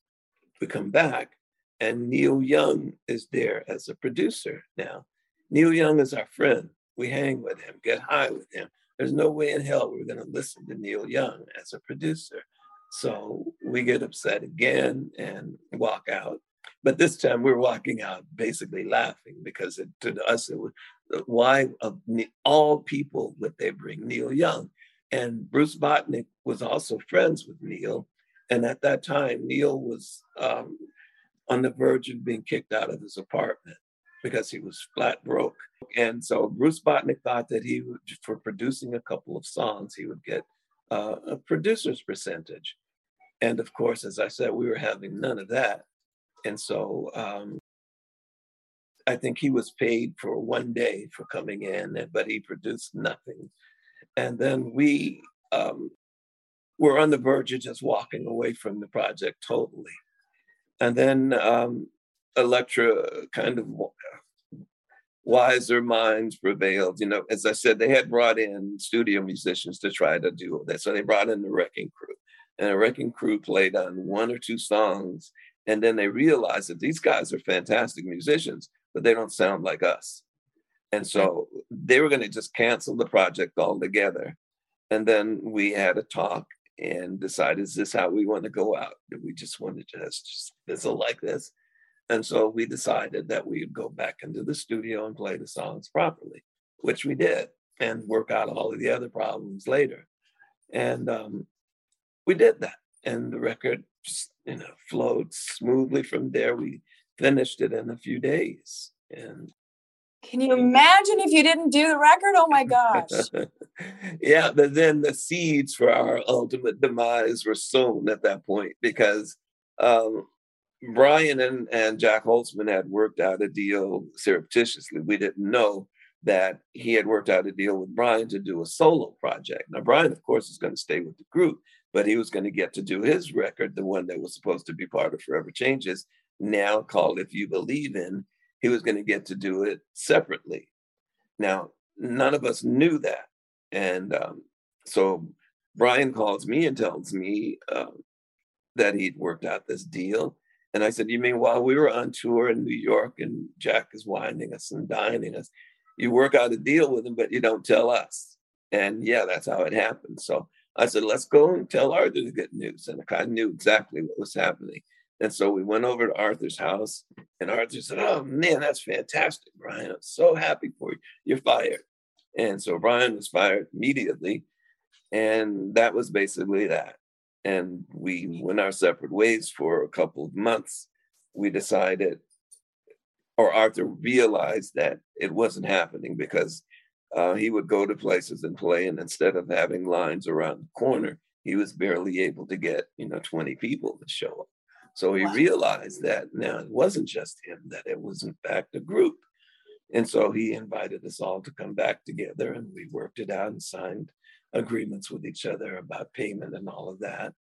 We come back and Neil Young is there as a producer now. Neil Young is our friend. We hang with him, get high with him. There's no way in hell we're going to listen to Neil Young as a producer. So we get upset again and walk out. But this time we're walking out basically laughing because it, to us it was why of all people would they bring Neil Young? And Bruce Botnick was also friends with Neil. And at that time, Neil was um, on the verge of being kicked out of his apartment because he was flat broke. And so Bruce Botnick thought that he would, for producing a couple of songs, he would get uh, a producer's percentage. And of course, as I said, we were having none of that. And so um, I think he was paid for one day for coming in, but he produced nothing. And then we um, were on the verge of just walking away from the project totally. And then um, Elektra kind of wiser minds prevailed. You know, as I said, they had brought in studio musicians to try to do that. So they brought in the Wrecking Crew, and the Wrecking Crew played on one or two songs. And then they realized that these guys are fantastic musicians, but they don't sound like us. And so they were going to just cancel the project altogether. And then we had a talk and decided, is this how we want to go out? Do we just want to just, just fizzle like this? And so we decided that we would go back into the studio and play the songs properly, which we did, and work out all of the other problems later. And um, we did that. And the record just, you know, flowed smoothly from there. We finished it in a few days. And can you imagine if you didn't do the record? Oh my gosh. yeah, but then the seeds for our ultimate demise were sown at that point because um, Brian and, and Jac Holzman had worked out a deal surreptitiously. We didn't know that he had worked out a deal with Brian to do a solo project. Now, Brian, of course, is going to stay with the group, but he was going to get to do his record, the one that was supposed to be part of Forever Changes, now called If You Believe In he was going to get to do it separately. Now, none of us knew that. And um, so Brian calls me and tells me uh, that he'd worked out this deal. And I said, You mean while we were on tour in New York and Jac is winding us and dining us, you work out a deal with him, but you don't tell us? And yeah, that's how it happened. So I said, Let's go and tell Arthur the good news. And I knew exactly what was happening. And so we went over to Arthur's house, and Arthur said, Oh man, that's fantastic, Brian. I'm so happy for you. You're fired. And so Brian was fired immediately. And that was basically that. And we went our separate ways for a couple of months. We decided, or Arthur realized that it wasn't happening because uh, he would go to places and play, and instead of having lines around the corner, he was barely able to get, you know, 20 people to show up. So he wow. realized that now it wasn't just him, that it was in fact a group. And so he invited us all to come back together and we worked it out and signed agreements with each other about payment and all of that.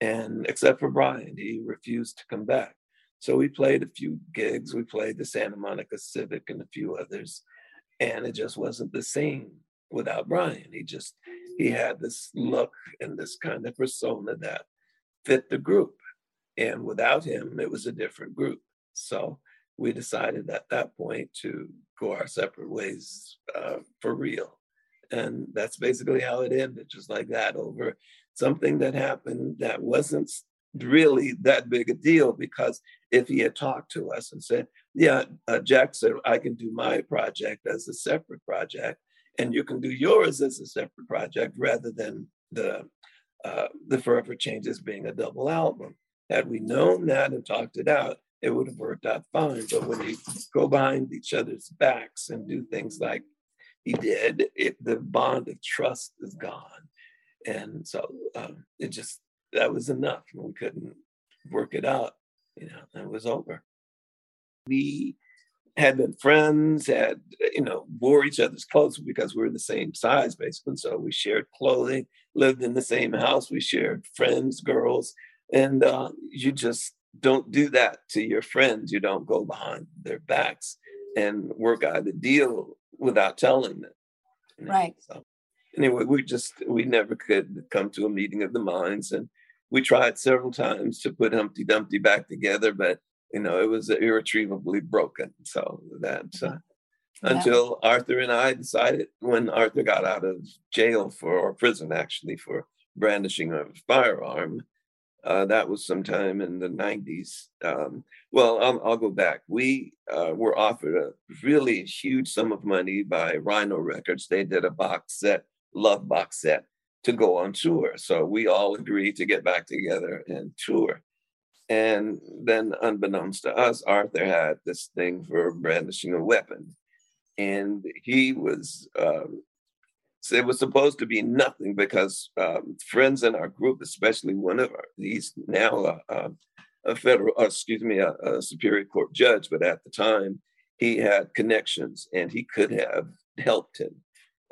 And except for Brian, he refused to come back. So we played a few gigs. We played the Santa Monica Civic and a few others. And it just wasn't the same without Brian. He just, he had this look and this kind of persona that fit the group. And without him, it was a different group. So we decided at that point to go our separate ways uh, for real. And that's basically how it ended, just like that, over something that happened that wasn't really that big a deal because if he had talked to us and said, Yeah, uh, Jac said, I can do my project as a separate project, and you can do yours as a separate project rather than the uh, the Forever Changes being a double album. Had we known that and talked it out, it would have worked out fine. But when you go behind each other's backs and do things like he did, it, the bond of trust is gone. And so um, it just, that was enough. We couldn't work it out, you know, it was over. We had been friends, had, you know, wore each other's clothes because we were the same size, basically. So we shared clothing, lived in the same house, we shared friends, girls, and uh, you just don't do that to your friends. You don't go behind their backs and work out a deal without telling them. You know? Right. So anyway, we just we never could come to a meeting of the minds, and we tried several times to put Humpty Dumpty back together, but you know it was irretrievably broken. So that uh, yeah. until Arthur and I decided when Arthur got out of jail for or prison actually for brandishing a firearm uh, that was sometime in the 90s. Um, well, I'll, I'll, go back. We uh, were offered a really huge sum of money by Rhino Records. They did a box set, love box set, to go on tour. So we all agreed to get back together and tour. And then, unbeknownst to us, Arthur had this thing for brandishing a weapon. And he was um, it was supposed to be nothing because um, friends in our group, especially one of our, he's now a, a, a federal, uh, excuse me, a, a, superior court judge, but at the time he had connections and he could have helped him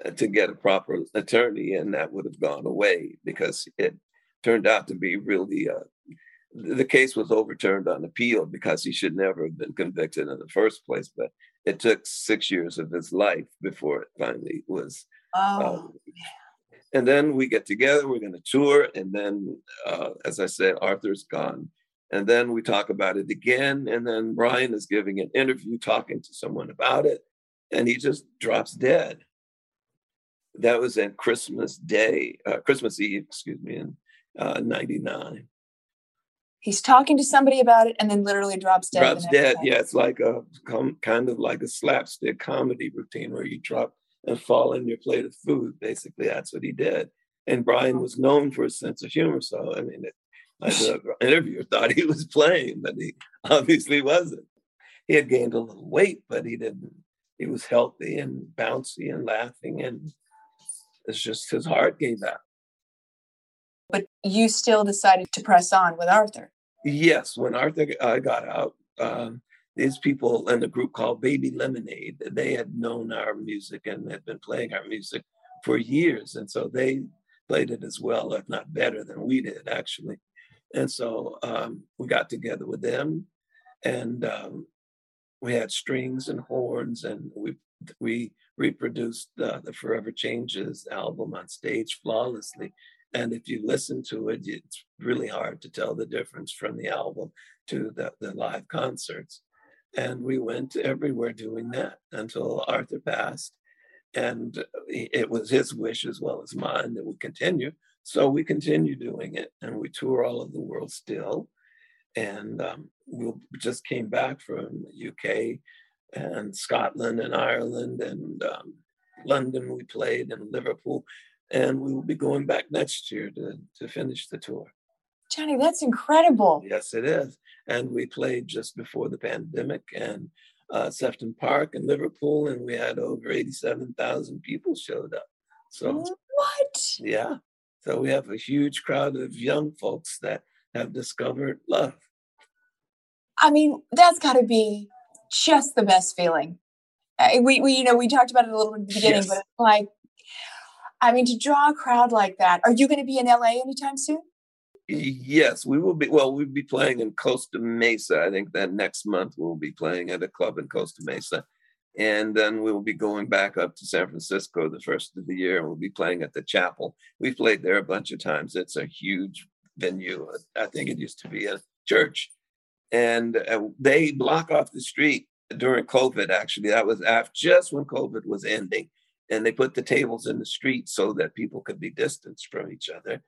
uh, to get a proper attorney, and that would have gone away because it turned out to be really. Uh, the case was overturned on appeal because he should never have been convicted in the first place, but it took six years of his life before it finally was Oh. Um, and then we get together, we're going to tour. And then, uh, as I said, Arthur's gone. And then we talk about it again. And then Bryan is giving an interview talking to someone about it. And he just drops dead. That was in Christmas Day, uh, Christmas Eve, excuse me, in uh, 99. He's talking to somebody about it and then literally drops dead. Drops dead. Yeah, it's like a kind of like a slapstick comedy routine where you drop and fall in your plate of food. Basically, that's what he did. And Bryan was known for his sense of humor. So, I mean, it, the interviewer thought he was playing, but he obviously wasn't. He had gained a little weight, but he didn't. He was healthy and bouncy and laughing, and it's just his heart gave out. But you still decided to press on with Arthur. Yes, when Arthur uh, got out, um, these people in a group called Baby Lemonade, they had known our music and had been playing our music for years. And so they played it as well, if not better than we did, actually. And so um, we got together with them and um, we had strings and horns and we we reproduced uh, the Forever Changes album on stage flawlessly. And if you listen to it, it's really hard to tell the difference from the album to the, the live concerts. And we went everywhere doing that until Arthur passed. And it was his wish as well as mine that we continue. So we continue doing it and we tour all over the world still. And um, we just came back from UK and Scotland and Ireland and um, London. We played in Liverpool. And we will be going back next year to, to finish the tour. Johnny, that's incredible. Yes, it is. And we played just before the pandemic and uh, Sefton Park in Liverpool, and we had over 87,000 people showed up. So, what? Yeah. So we have a huge crowd of young folks that have discovered love. I mean, that's got to be just the best feeling. Uh, we, we, you know, we talked about it a little bit at the beginning, yes. but like, I mean, to draw a crowd like that, are you going to be in LA anytime soon? Yes, we will be. Well, we'll be playing in Costa Mesa. I think that next month we'll be playing at a club in Costa Mesa. And then we'll be going back up to San Francisco the first of the year and we'll be playing at the chapel. We've played there a bunch of times. It's a huge venue. I think it used to be a church. And uh, they block off the street during COVID, actually. That was after, just when COVID was ending. And they put the tables in the street so that people could be distanced from each other.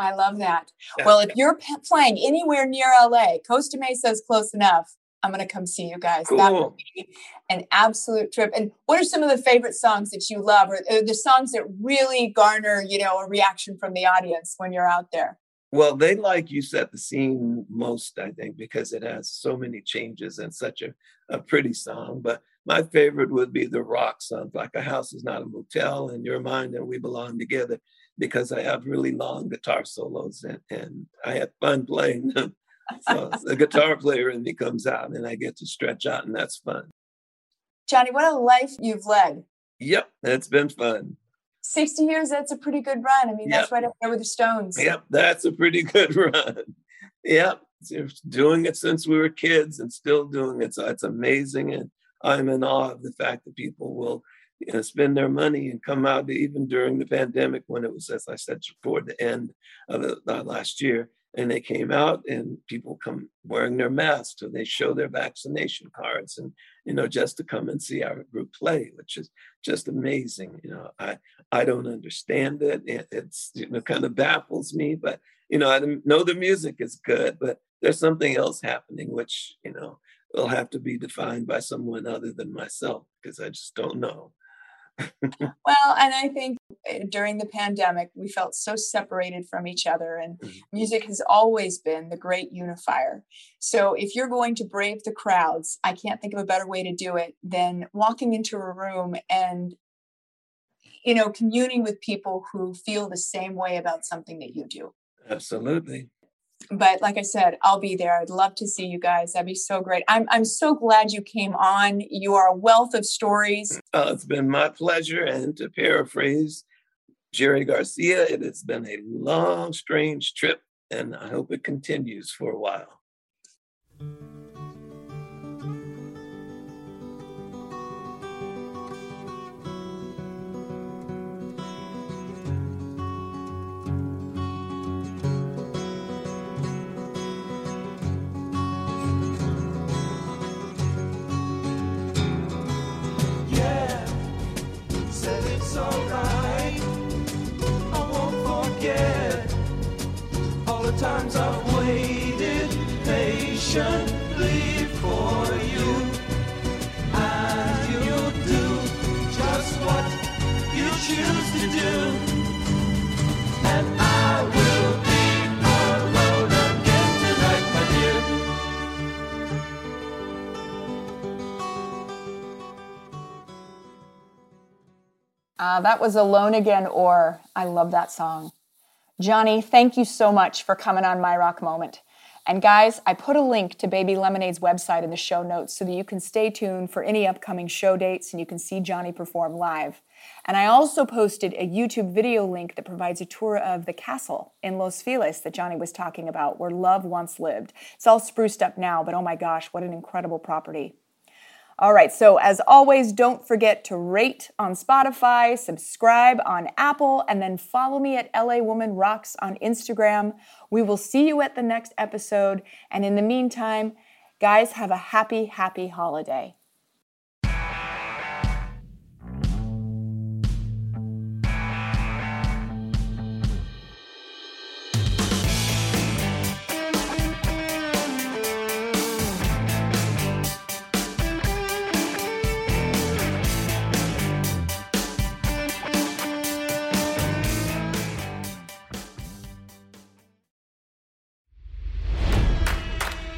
I love that. Well, if you're p- playing anywhere near LA, Costa Mesa is close enough. I'm going to come see you guys. Cool. That would be an absolute trip. And what are some of the favorite songs that you love, or uh, the songs that really garner, you know, a reaction from the audience when you're out there? Well, they like you set the scene most, I think, because it has so many changes and such a, a pretty song. But my favorite would be the rock songs, like A House is Not a Motel and Your Mind, and We Belong Together, because I have really long guitar solos and, and I have fun playing them. So the guitar player in me comes out and I get to stretch out, and that's fun. Johnny, what a life you've led. Yep, it's been fun. 60 years, that's a pretty good run. I mean, Yep. that's right up there with the Stones. Yep, that's a pretty good run. Yep, doing it since we were kids and still doing it. So it's amazing. And I'm in awe of the fact that people will you know, spend their money and come out even during the pandemic when it was, as I said, toward the end of the, last year. And they came out and people come wearing their masks or they show their vaccination cards and, you know, just to come and see our group play, which is just amazing. You know, I, I don't understand it. it it's, you know, kind of baffles me, but, you know, I know the music is good, but there's something else happening, which, you know, will have to be defined by someone other than myself because I just don't know. Well, and I think uh, during the pandemic, we felt so separated from each other, and Mhm. music has always been the great unifier. So, if you're going to brave the crowds, I can't think of a better way to do it than walking into a room and you know communing with people who feel the same way about something that you do Absolutely. But like I said, I'll be there. I'd love to see you guys. That'd be so great. I'm I'm so glad you came on. You are a wealth of stories. It's been my pleasure. And to paraphrase Jerry Garcia, it has been a long, strange trip, and I hope it continues for a while. Times I've waited patiently for you. And you'll do just what you choose to do. And I will be alone again tonight, my dear. Uh, that was Alone Again or I love that song. Johnny, thank you so much for coming on My Rock Moment. And guys, I put a link to Baby Lemonade's website in the show notes so that you can stay tuned for any upcoming show dates and you can see Johnny perform live. And I also posted a YouTube video link that provides a tour of the castle in Los Feliz that Johnny was talking about, where love once lived. It's all spruced up now, but oh my gosh, what an incredible property. All right, so as always, don't forget to rate on Spotify, subscribe on Apple, and then follow me at LA Woman Rocks on Instagram. We will see you at the next episode. And in the meantime, guys, have a happy, happy holiday.